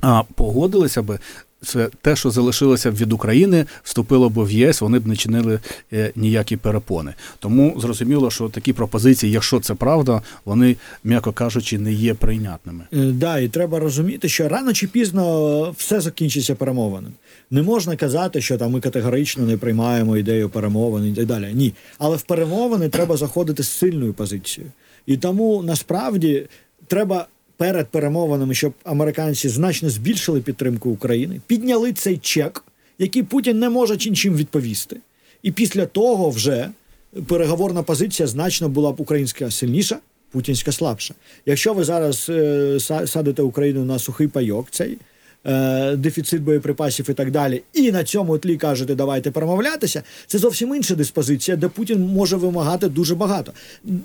а, погодилися би. Це те, що залишилося від України, вступило б в ЄС, вони б не чинили е, ніякі перепони. Тому зрозуміло, що такі пропозиції, якщо це правда, вони, м'яко кажучи, не є прийнятними. Е, Да, і треба розуміти, що рано чи пізно все закінчиться перемовинами. Не можна казати, що там ми категорично не приймаємо ідею перемовин і так далі. Ні. Але в перемовини треба заходити з сильною позицією. І тому насправді треба перед перемовинами, щоб американці значно збільшили підтримку України, підняли цей чек, який Путін не може нічим відповісти. І після того вже переговорна позиція значно була б українська сильніша, путінська слабша. Якщо ви зараз е, садите Україну на сухий пайок, цей е, дефіцит боєприпасів і так далі, і на цьому тлі кажете, давайте перемовлятися, це зовсім інша диспозиція, де Путін може вимагати дуже багато.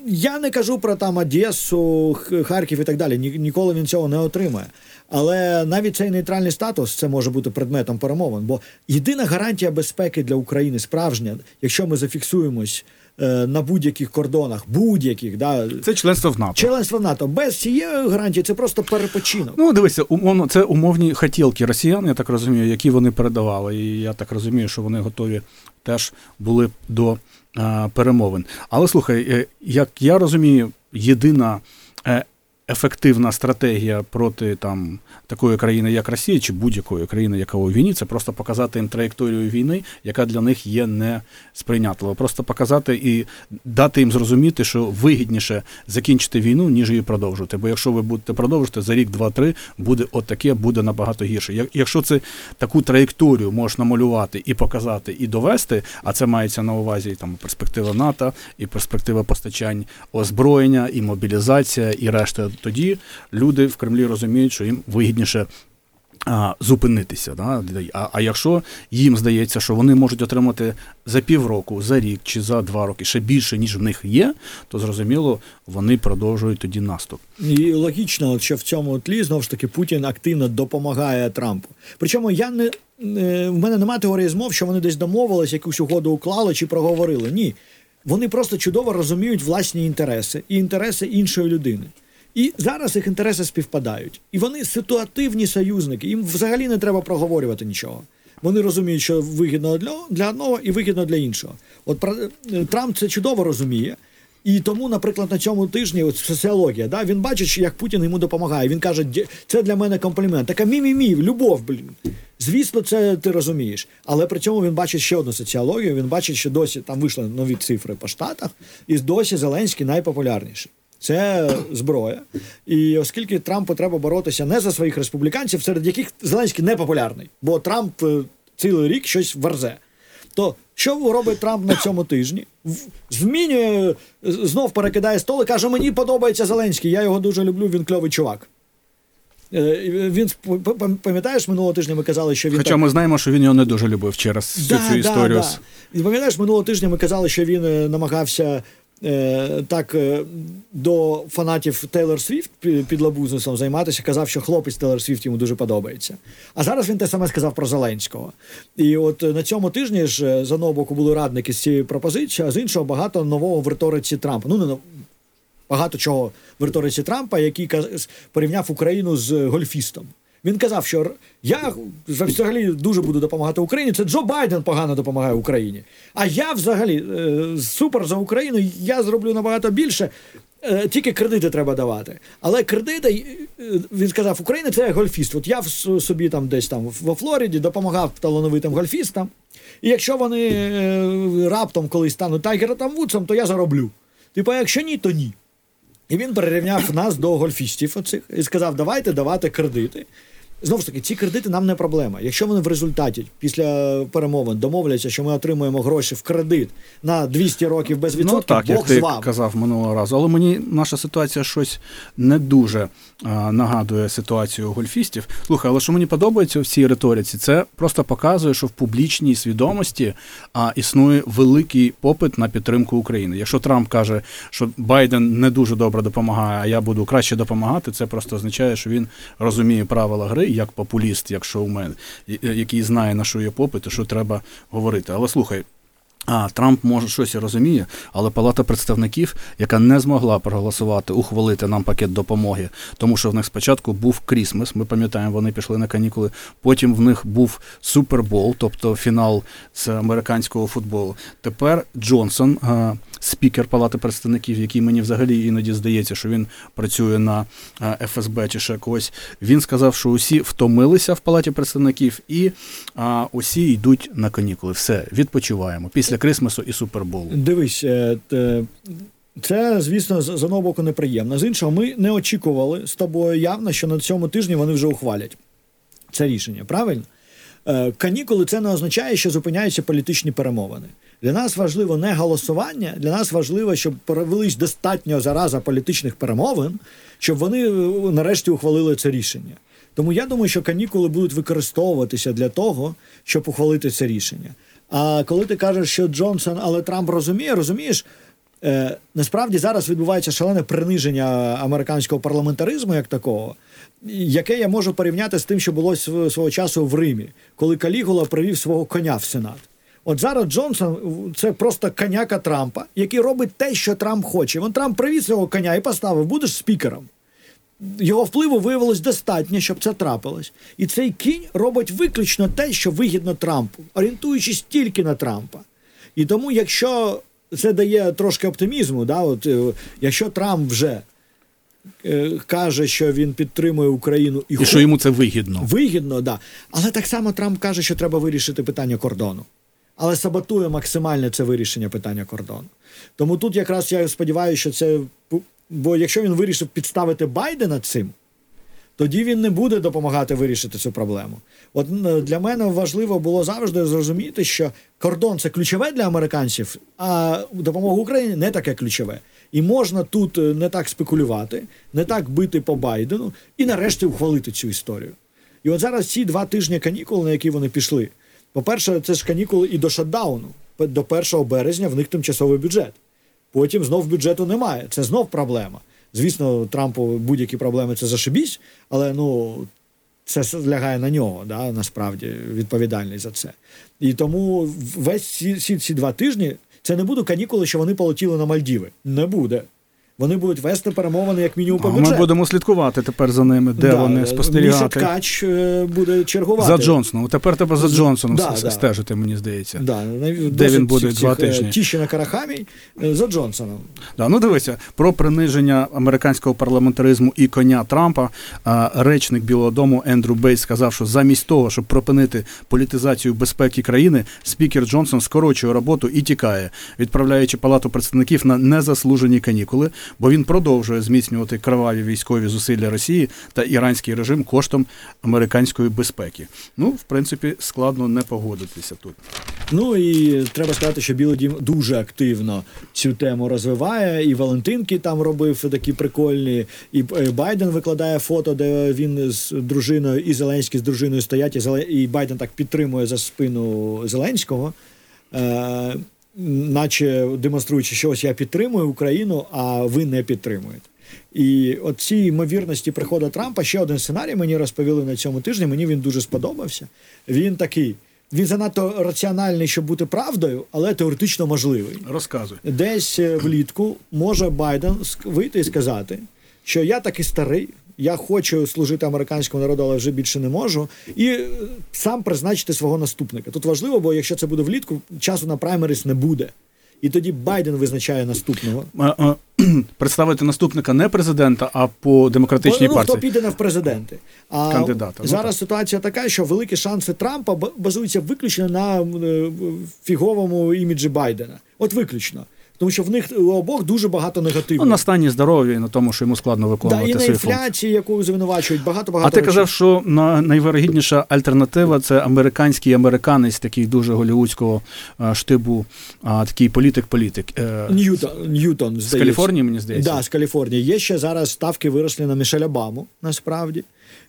Я не кажу про там Одесу, Харків і так далі. Ні, ніколи він цього не отримає. Але навіть цей нейтральний статус це може бути предметом перемовин. Бо єдина гарантія безпеки для України справжня, якщо ми зафіксуємось на будь-яких кордонах, будь-яких, да, Це членство в НАТО. членство в НАТО без цієї гарантії це просто перепочинок. Ну, дивися, умовно, це умовні хотілки росіян, я так розумію, які вони передавали. І я так розумію, що вони готові теж були до е, перемовин. Але слухай, е, як я розумію, єдина е, ефективна стратегія проти там такої країни, як Росія, чи будь-якої країни, яка у війні, це просто показати їм траєкторію війни, яка для них є несприйнятлива. Просто показати і дати їм зрозуміти, що вигідніше закінчити війну, ніж її продовжувати. Бо якщо ви будете продовжувати за рік, два, три, буде отаке, буде набагато гірше. Як- Якщо це таку траєкторію можеш намалювати і показати, і довести, а це мається на увазі там перспектива НАТО, і перспектива постачань озброєння, і мобілізація, і решта, тоді люди в Кремлі розуміють, що їм вигідніше. Зупинитися, да? а, а якщо їм здається, що вони можуть отримати за півроку, за рік чи за два роки ще більше, ніж в них є, то зрозуміло, вони продовжують тоді наступ. І логічно, що в цьому тлі знову ж таки Путін активно допомагає Трампу. Причому я не в мене немає теорії змов, що вони десь домовились, якусь угоду уклали чи проговорили. Ні. Вони просто чудово розуміють власні інтереси і інтереси іншої людини. І зараз їх інтереси співпадають. І вони ситуативні союзники. Їм взагалі не треба проговорювати нічого. Вони розуміють, що вигідно для, одного і вигідно для іншого. От е, Трамп це чудово розуміє. І тому, наприклад, на цьому тижні от соціологія, да, він бачить, як Путін йому допомагає. Він каже, це для мене комплімент. Така мі-мі-мі, любов, блін. Звісно, це ти розумієш. Але при цьому він бачить ще одну соціологію. Він бачить, що досі там вийшли нові цифри по штатах, і досі Зеленський найпопулярніший. Це зброя. І оскільки Трампу треба боротися не за своїх республіканців, серед яких Зеленський не популярний, бо Трамп е, цілий рік щось верзе. То що робить Трамп на цьому тижні? Змінює, е, знов перекидає стол і каже: мені подобається Зеленський, я його дуже люблю, він кльовий чувак. Е, Він пам'ятаєш, минулого тижня ми казали, що він Хоча так- ми знаємо, що він його не дуже любив через всю цю історію. з- І пам'ятаєш, минулого тижня ми казали, що він намагався так е, до фанатів Тейлор Свіфт пі- підлабузнесом займатися, казав, що хлопець Тейлор Свіфт йому дуже подобається. А зараз він те саме сказав про Зеленського. І от е, на цьому тижні ж е, з одного боку були радники з цієї пропозиції, а з іншого багато нового в риториці Трампа. Ну, не багато чого в риториці Трампа, який порівняв Україну з гольфістом. Він казав, що я взагалі дуже буду допомагати Україні. Це Джо Байден погано допомагає Україні. А я взагалі е, супер за Україну. Я зроблю набагато більше. Е, Тільки кредити треба давати. Але кредити, е, він сказав, Україна це гольфіст. От я в собі там десь там во Флориді допомагав талановитим гольфістам. І якщо вони раптом колись стануть Тайгером там Вудсом, то я зароблю. Типу, якщо ні, то ні. І він перерівняв нас до гольфістів оцих і сказав: давайте давати кредити. Знову ж таки, ці кредити нам не проблема. Якщо вони в результаті після перемовин домовляться, що ми отримуємо гроші в кредит на 200 років без відсотків, Ну, так, як Бог ти з вами. казав минулого разу. Але мені наша ситуація щось не дуже а, нагадує ситуацію гольфістів. Слухай, але що мені подобається в цій риториці, це просто показує, що в публічній свідомості а, існує великий попит на підтримку України. Якщо Трамп каже, що Байден не дуже добре допомагає, а я буду краще допомагати, це просто означає, що він розуміє правила гри як популіст, як шоумен, і- який знає на що є попит і що треба говорити. Але слухай. А Трамп може щось і розуміє, але Палата представників, яка не змогла проголосувати, ухвалити нам пакет допомоги, тому що в них спочатку був Крісмес. Ми пам'ятаємо, вони пішли на канікули. Потім в них був Супербол, тобто фінал з американського футболу. Тепер Джонсон, а, спікер Палати представників, який мені взагалі іноді здається, що він працює на а, ФСБ чи ще когось. Він сказав, що усі втомилися в Палаті представників і а, усі йдуть на канікули. Все, відпочиваємо після Крисмасу і Суперболу. Дивись, е, Це, звісно, з з одного боку неприємно. З іншого, ми не очікували з тобою явно, що на цьому тижні вони вже ухвалять це рішення. Правильно? Е, Канікули це не означає, що зупиняються політичні перемовини. Для нас важливо не голосування, для нас важливо, щоб провелись достатньо зараза політичних перемовин, щоб вони е, нарешті ухвалили це рішення. Тому я думаю, що канікули будуть використовуватися для того, щоб ухвалити це рішення. А коли ти кажеш, що Джонсон, але Трамп розуміє, розумієш, е, насправді зараз відбувається шалене приниження американського парламентаризму як такого, яке я можу порівняти з тим, що було свого часу в Римі, коли Калігула привів свого коня в Сенат. От зараз Джонсон це просто коняка Трампа, який робить те, що Трамп хоче. Вон Трамп привіз свого коня і поставив, будеш спікером. Його впливу виявилось достатньо, щоб це трапилось. І цей кінь робить виключно те, що вигідно Трампу, орієнтуючись тільки на Трампа. І тому, якщо це дає трошки оптимізму, да, от, е, якщо Трамп вже е, каже, що він підтримує Україну і, І що йому це вигідно. Вигідно, да. Але так само Трамп каже, що треба вирішити питання кордону. Але саботує максимально це вирішення питання кордону. Тому тут якраз я сподіваюся, що це. Бо якщо він вирішив підставити Байдена цим, тоді він не буде допомагати вирішити цю проблему. От для мене важливо було завжди зрозуміти, що кордон це ключове для американців, а допомога Україні не таке ключове. І можна тут е, не так спекулювати, не так бити по Байдену і нарешті ухвалити цю історію. І от зараз ці два тижні канікул, на які вони пішли. По-перше, це ж канікули і до шатдауну. До 1 березня в них тимчасовий бюджет. Потім знов бюджету немає. Це знов проблема. Звісно, Трампу будь-які проблеми це зашибісь, але ну це лягає на нього, да, насправді відповідальність за це. І тому весь ці, ці, ці два тижні це не будуть канікули, що вони полетіли на Мальдіви. Не буде. Вони будуть вести перемовини як мінімум по бюджету. ми будемо слідкувати тепер за ними, де Да, вони Міша спостерігати. Ткач е, буде чергувати. За Джонсоном. Тепер треба за Джонсоном Да, с- да. стежити, мені здається. Да, Де він буде два е, тижні? Тіщина Карахамій е, за Джонсоном. Да, ну дивися, про приниження американського парламентаризму і коня Трампа речник Білого Дому Ендрю Бейс сказав, що замість того, щоб припинити політизацію безпеки країни, спікер Джонсон скорочує роботу і тікає, відправляючи палату представників на незаслужені канікули, бо він продовжує зміцнювати кроваві військові зусилля Росії та іранський режим коштом американської безпеки. Ну, в принципі, складно не погодитися тут. Ну і треба сказати, що Білий Дім дуже активно цю тему розвиває. І Валентинки там робив такі прикольні. І е, Байден викладає фото, де він з дружиною і Зеленський з дружиною стоять, і Байден так підтримує за спину Зеленського. Е, наче демонструючи, що ось я підтримую Україну, а ви не підтримуєте. І от ці ймовірності приходу Трампа ще один сценарій мені розповіли на цьому тижні. Мені він дуже сподобався. Він такий. Він занадто раціональний, щоб бути правдою, але теоретично можливий. Розказуй. Десь е, влітку може Байден вийти і сказати, що я таки старий, я хочу служити американському народу, але вже більше не можу, і е, сам призначити свого наступника. Тут важливо, бо якщо це буде влітку, часу на праймерис не буде. І тоді Байден визначає наступного. [CLEARS THROAT] Представити наступника не президента, а по демократичній ну, хто піде на в президенти. А Кандидата, ну, зараз так. ситуація така, що великі шанси Трампа базуються виключно на е, фіговому іміджі Байдена. От виключно. Тому що в них у обох дуже багато негативу. Ну, на стані здоров'я і на тому, що йому складно да, виконувати і на інфляції, яку звинувачують, багато багато. А ти казав, що на найвирогідніша альтернатива це американський американець, такий дуже голівудського штибу, а, такий політик-політик. Е, Ньютон, Ньютон з. Каліфорнії, мені здається. Да, з Каліфорнії. Є ще зараз ставки виросли на Мішель Обаму, насправді,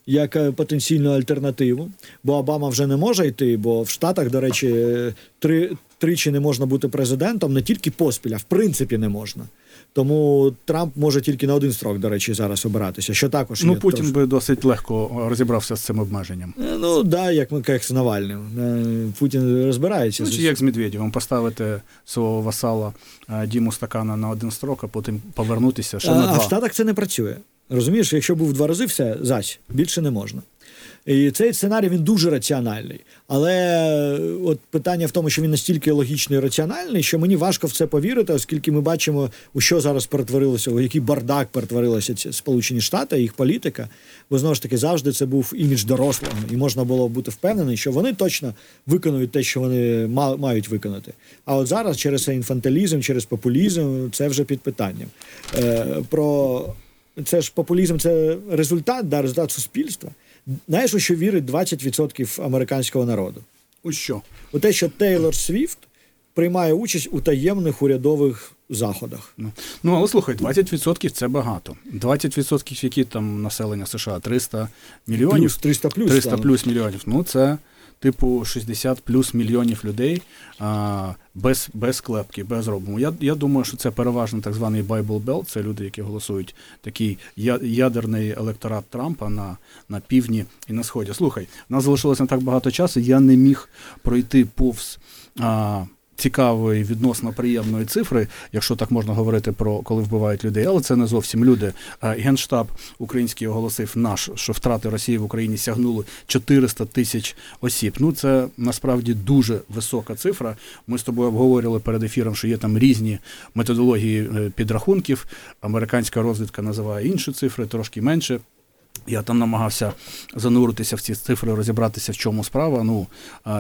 як е, потенційну альтернативу. Бо Обама вже не може йти, бо в Штатах, до речі, е, три, тричі не можна бути президентом, не тільки поспіль, а в принципі не можна. Тому Трамп може тільки на один строк, до речі, зараз обиратися, що також Ну, є Путін тож- би досить легко розібрався з цим обмеженням. Е, Ну, да, як ми як з Навальним. Е, Путін розбирається. Ну, з чи як з Медведєвим, поставити свого васала е, Діму Стакана на один строк, а потім повернутися ще а, на а в. Штатах це не працює. Розумієш, якщо був два рази, все, зась, більше не можна. І цей сценарій він дуже раціональний. Але е, от питання в тому, що він настільки логічний і раціональний, що мені важко в це повірити, оскільки ми бачимо, у що зараз перетворилося, у який бардак перетворилися ці Сполучені Штати, їх політика. Бо знову ж таки завжди це був імідж дорослого, і можна було бути впевнений, що вони точно виконують те, що вони мають виконати. А от зараз через інфантилізм, через популізм, це вже під питанням. Е, про це ж популізм, це результат, да, результат суспільства. Знаєш, у що вірить 20% американського народу? У що? У те, що Тейлор Свіфт приймає участь у таємних урядових заходах. Ну, ну але слухай, 20% це багато. 20% які там населення США? 300 мільйонів? Плюс 300 плюс. 300 плюс мільйонів. Ну, це типу 60 плюс мільйонів людей а, без, без клепки, без робому. Я, я думаю, що це переважно так званий Bible Belt, це люди, які голосують такий ядерний електорат Трампа на, на півдні і на сході. Слухай, у нас залишилося не так багато часу, я не міг пройти повз. А, Цікавої відносно приємної цифри, якщо так можна говорити про коли вбивають людей, але це не зовсім люди. Генштаб український оголосив наш, що втрати Росії в Україні сягнули 400 тисяч осіб. Ну це насправді дуже висока цифра. Ми з тобою обговорювали перед ефіром, що є там різні методології е, підрахунків. Американська розвідка називає інші цифри, трошки менше. Я там намагався зануритися в ці цифри, розібратися, в чому справа. Ну,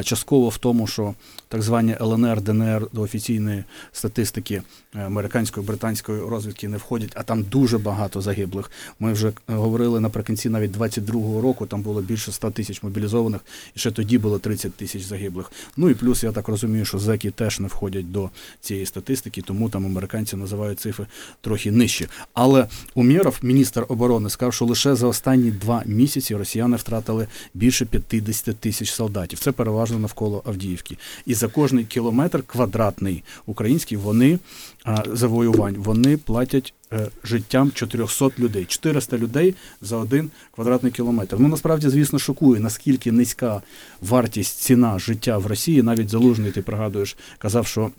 частково в тому, що так звані ЛНР, ДНР до офіційної статистики е, американської британської розвідки не входять, а там дуже багато загиблих. Ми вже е, говорили наприкінці навіть 22-го року, там було більше 100 тисяч мобілізованих, і ще тоді було 30 тисяч загиблих. Ну і плюс я так розумію, що зеки теж не входять до цієї статистики, тому там американці називають цифри трохи нижчі. Але Умєров, міністр оборони, сказав, що лише за останні два місяці росіяни втратили більше 50 тисяч солдатів. Це переважно навколо Авдіївки. І за кожний кілометр квадратний український вони завоювань вони платять е, життям 400 людей. 400 людей за один квадратний кілометр. Ну насправді, звісно, шокує, наскільки низька вартість ціна життя в Росії. Навіть залужний, ти пригадуєш, казав, що.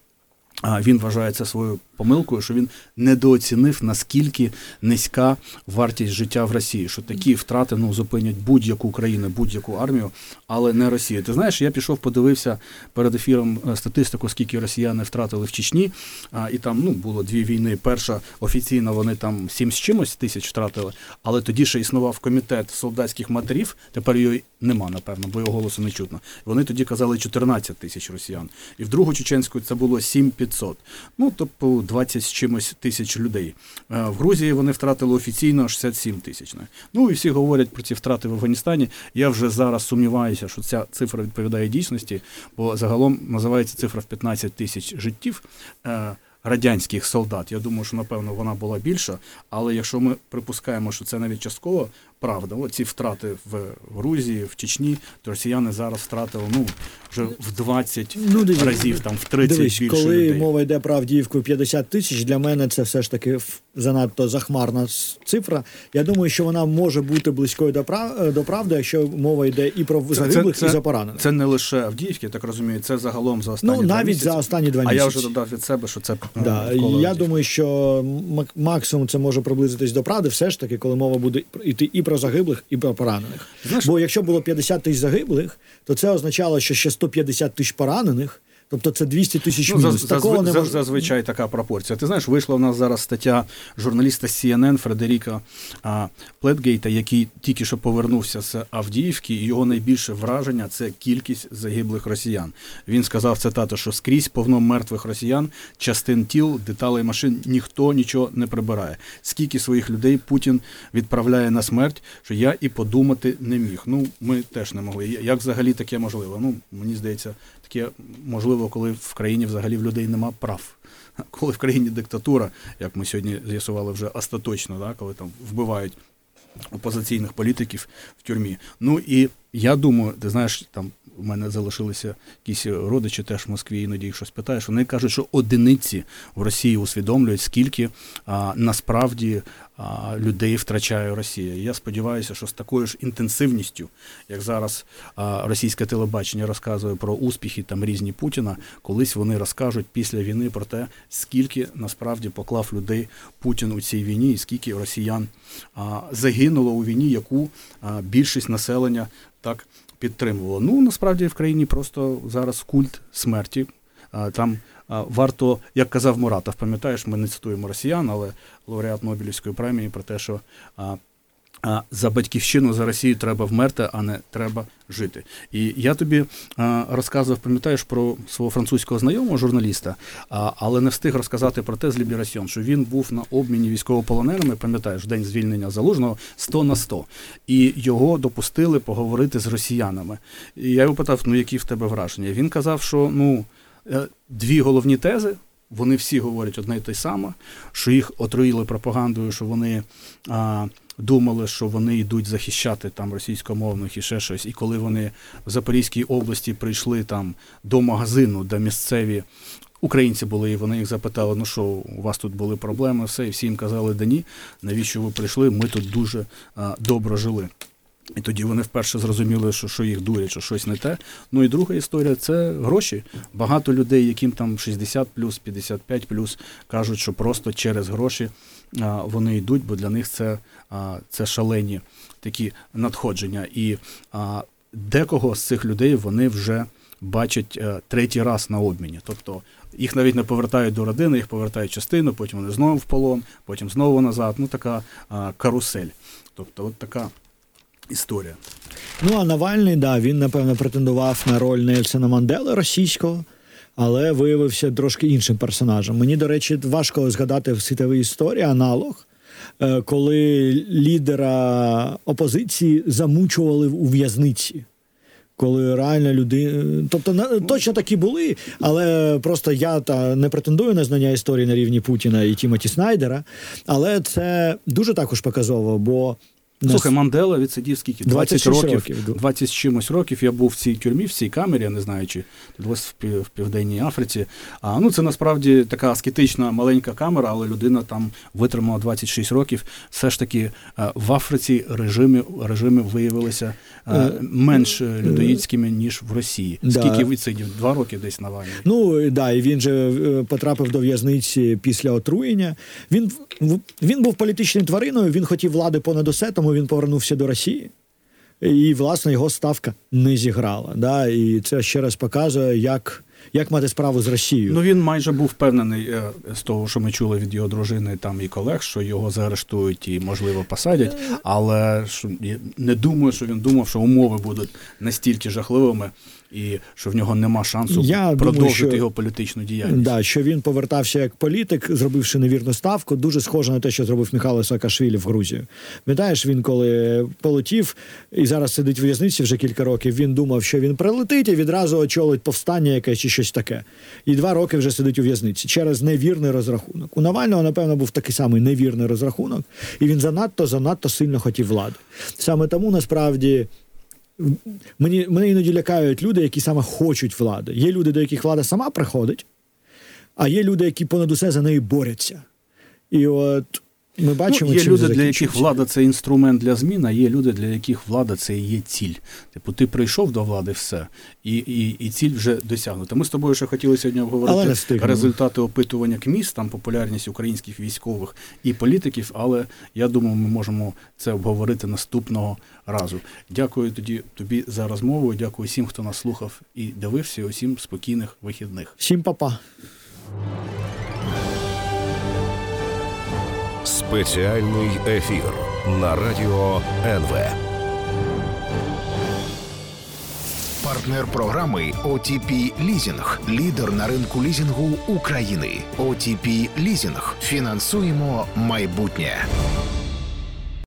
Він вважає це своєю помилкою, що він недооцінив наскільки низька вартість життя в Росії, що такі втрати ну зупинять будь-яку країну, будь-яку армію, але не Росію. Ти знаєш, я пішов, подивився перед ефіром е, статистику, скільки росіяни втратили в Чечні. А, і там ну було дві війни. Перша офіційно вони там сім з чимось тисяч втратили, але тоді ще існував комітет солдатських матерів. Тепер його нема, напевно, бо його голосу не чутно. Вони тоді казали 14 тисяч росіян. І в другу чеченську це було 7500. Ну, тобто 20 з чимось тисяч людей. Е, В Грузії вони втратили офіційно 67 тисяч. Ну і всі говорять про ці втрати в Афганістані. Я вже зараз сумніваюся, що ця цифра відповідає дійсності, бо загалом називається цифра в 15 тисяч життів. е, Радянських солдат, я думаю, що напевно вона була більша, але якщо ми припускаємо, що це навіть частково правда, ці втрати в Грузії, в Чечні, то росіяни зараз втратили ну вже в 20 Ну, дивись, разів, там в 30 Дивись, більше коли людей. мова йде про Авдіївку 50 тисяч, для мене це все ж таки занадто захмарна цифра. Я думаю, що вона може бути близькою до прав до правди, якщо мова йде і про загиблих, і за поранених. Це не лише Авдіївки, я так розумію, це загалом за останні ну навіть місяці. за останні два А я вже додав від себе, що це е, Да, я Авдіївки. думаю, що мак- максимум це може приблизитись до правди, все ж таки, коли мова буде йти і про загиблих, і про поранених. Знаєш- Бо якщо було 50 тисяч загиблих, то це означало, що ще 150 тисяч поранених, тобто це 200 тисяч Ну, мінус. заз- Такого зазв- не може... зазвичай така пропорція. Ти знаєш, вийшла в нас зараз стаття журналіста CNN Фредеріка а, Плетгейта, який тільки що повернувся з Авдіївки, і його найбільше враження це кількість загиблих росіян. Він сказав цитату, що скрізь повно мертвих росіян, частин тіл, деталей машин ніхто нічого не прибирає. Скільки своїх людей Путін відправляє на смерть, що я і подумати не міг. Ну, ми теж не могли. Як взагалі таке можливо? Ну, мені здається, таке можливо, коли в країні взагалі в людей нема прав. [LAUGHS] Коли в країні диктатура, як ми сьогодні з'ясували вже остаточно, да, коли там вбивають опозиційних політиків в тюрмі. Ну і я думаю, ти знаєш, там у мене залишилися якісь родичі теж в Москві, іноді їх щось питаєш. Вони кажуть, що одиниці в Росії усвідомлюють, скільки а, насправді а, людей втрачає Росія. Я сподіваюся, що з такою ж інтенсивністю, як зараз а, російське телебачення розказує про успіхи там різні Путіна, колись вони розкажуть після війни про те, скільки насправді поклав людей Путін у цій війні, і скільки росіян а, загинуло у війні, яку а, більшість населення так підтримувало. Ну насправді в країні просто зараз культ смерті. Там варто, як казав Муратов, пам'ятаєш, ми не цитуємо росіян, але лауреат Нобелівської премії про те, що а, за батьківщину за Росію треба вмерти, а не треба жити. І я тобі а, розказував, пам'ятаєш про свого французького знайомого журналіста, а, але не встиг розказати про те з Ліберасьон, що він був на обміні військовополоненими, пам'ятаєш, день звільнення залужного 100 на 100. І його допустили поговорити з росіянами. І я його питав: ну які в тебе враження? Він казав, що ну е, дві головні тези. Вони всі говорять одне й те саме, що їх отруїли пропагандою, що вони а, думали, що вони йдуть захищати там російськомовних і ще щось. І коли вони в Запорізькій області прийшли там до магазину, де місцеві українці були, і вони їх запитали: ну що, у вас тут були проблеми, все, і всі їм казали, да ні, навіщо ви прийшли? Ми тут дуже а, добре жили. І тоді вони вперше зрозуміли, що що їх дурять, що щось не те. Ну і друга історія це гроші. Багато людей, яким там 60 плюс, 55 плюс, кажуть, що просто через гроші а, вони йдуть, бо для них це, а, це шалені такі надходження. І а, декого з цих людей вони вже бачать а, третій раз на обміні. Тобто їх навіть не повертають до родини, їх повертають частину, потім вони знову в полон, потім знову назад. Ну така а, карусель. Тобто, от така історія. Ну а Навальний, да, він напевно претендував на роль Нельсона Мандели російського, але виявився трошки іншим персонажем. Мені, до речі, важко згадати в світовій історії аналог, е, коли лідера опозиції замучували у в'язниці. Коли реально люди, тобто точно такі були, але просто я та не претендую на знання історії на рівні Путіна і Тімоті Снайдера, але це дуже також показово, бо Слухай, Мандела відсидів скільки? 20 26 років, років. 20 з чимось років. Я був в цій тюрмі, в цій камері, я не знаю, чи десь в, Південній Африці. А ну це насправді така аскетична маленька камера, але людина там витримала 26 років. Все ж таки е, в Африці режими, режими виявилися менш е, людоїдськими, ніж в Росії. Да. Скільки відсидів? Два роки десь на вані. Ну да, і він же е, потрапив до в'язниці після отруєння. Він він був політичним твариною. Він хотів влади понад усе, тому він повернувся до Росії. І власне його ставка не зіграла. Да? І це ще раз показує, як, як мати справу з Росією. Ну він майже був впевнений е, з того, що ми чули від його дружини там і колег, що його заарештують і можливо посадять. Але що не думаю, що він думав, що умови будуть настільки жахливими, і що в нього нема шансу Я думаю, продовжити що- його політичну діяльність. Да, що він повертався як політик, зробивши невірну ставку, дуже схоже на те, що зробив Михайло Саакашвілі в Грузію. Пам'ятаєш, він коли полетів і зараз сидить в в'язниці вже кілька років. Він думав, що він прилетить і відразу очолить повстання якесь чи щось таке. І два роки вже сидить у в'язниці через невірний розрахунок. У Навального, напевно, був такий самий невірний розрахунок, і він занадто занадто сильно хотів влади. Саме тому насправді. Мені мене іноді лякають люди, які саме хочуть влади. Є люди, до яких влада сама приходить, а є люди, які понад усе за неї борються. І от ми бачимо, ну, є чим люди, для яких влада це інструмент для змін, а є люди, для яких влада це і є ціль. Типу, ти прийшов до влади, все, і, і, і ціль вже досягнута. Ми з тобою ще хотіли сьогодні обговорити результати опитування КМІС, там популярність українських військових і політиків, але я думаю, ми можемо це обговорити наступного разу. Дякую тоді тобі за розмову. Дякую всім, хто нас слухав і дивився. і Усім спокійних вихідних. Всім па-па. Спеціальний ефір на радіо НВ. Партнер програми OTP Лізінг. Лідер на ринку лізінгу України. OTP Лізінг. Фінансуємо майбутнє.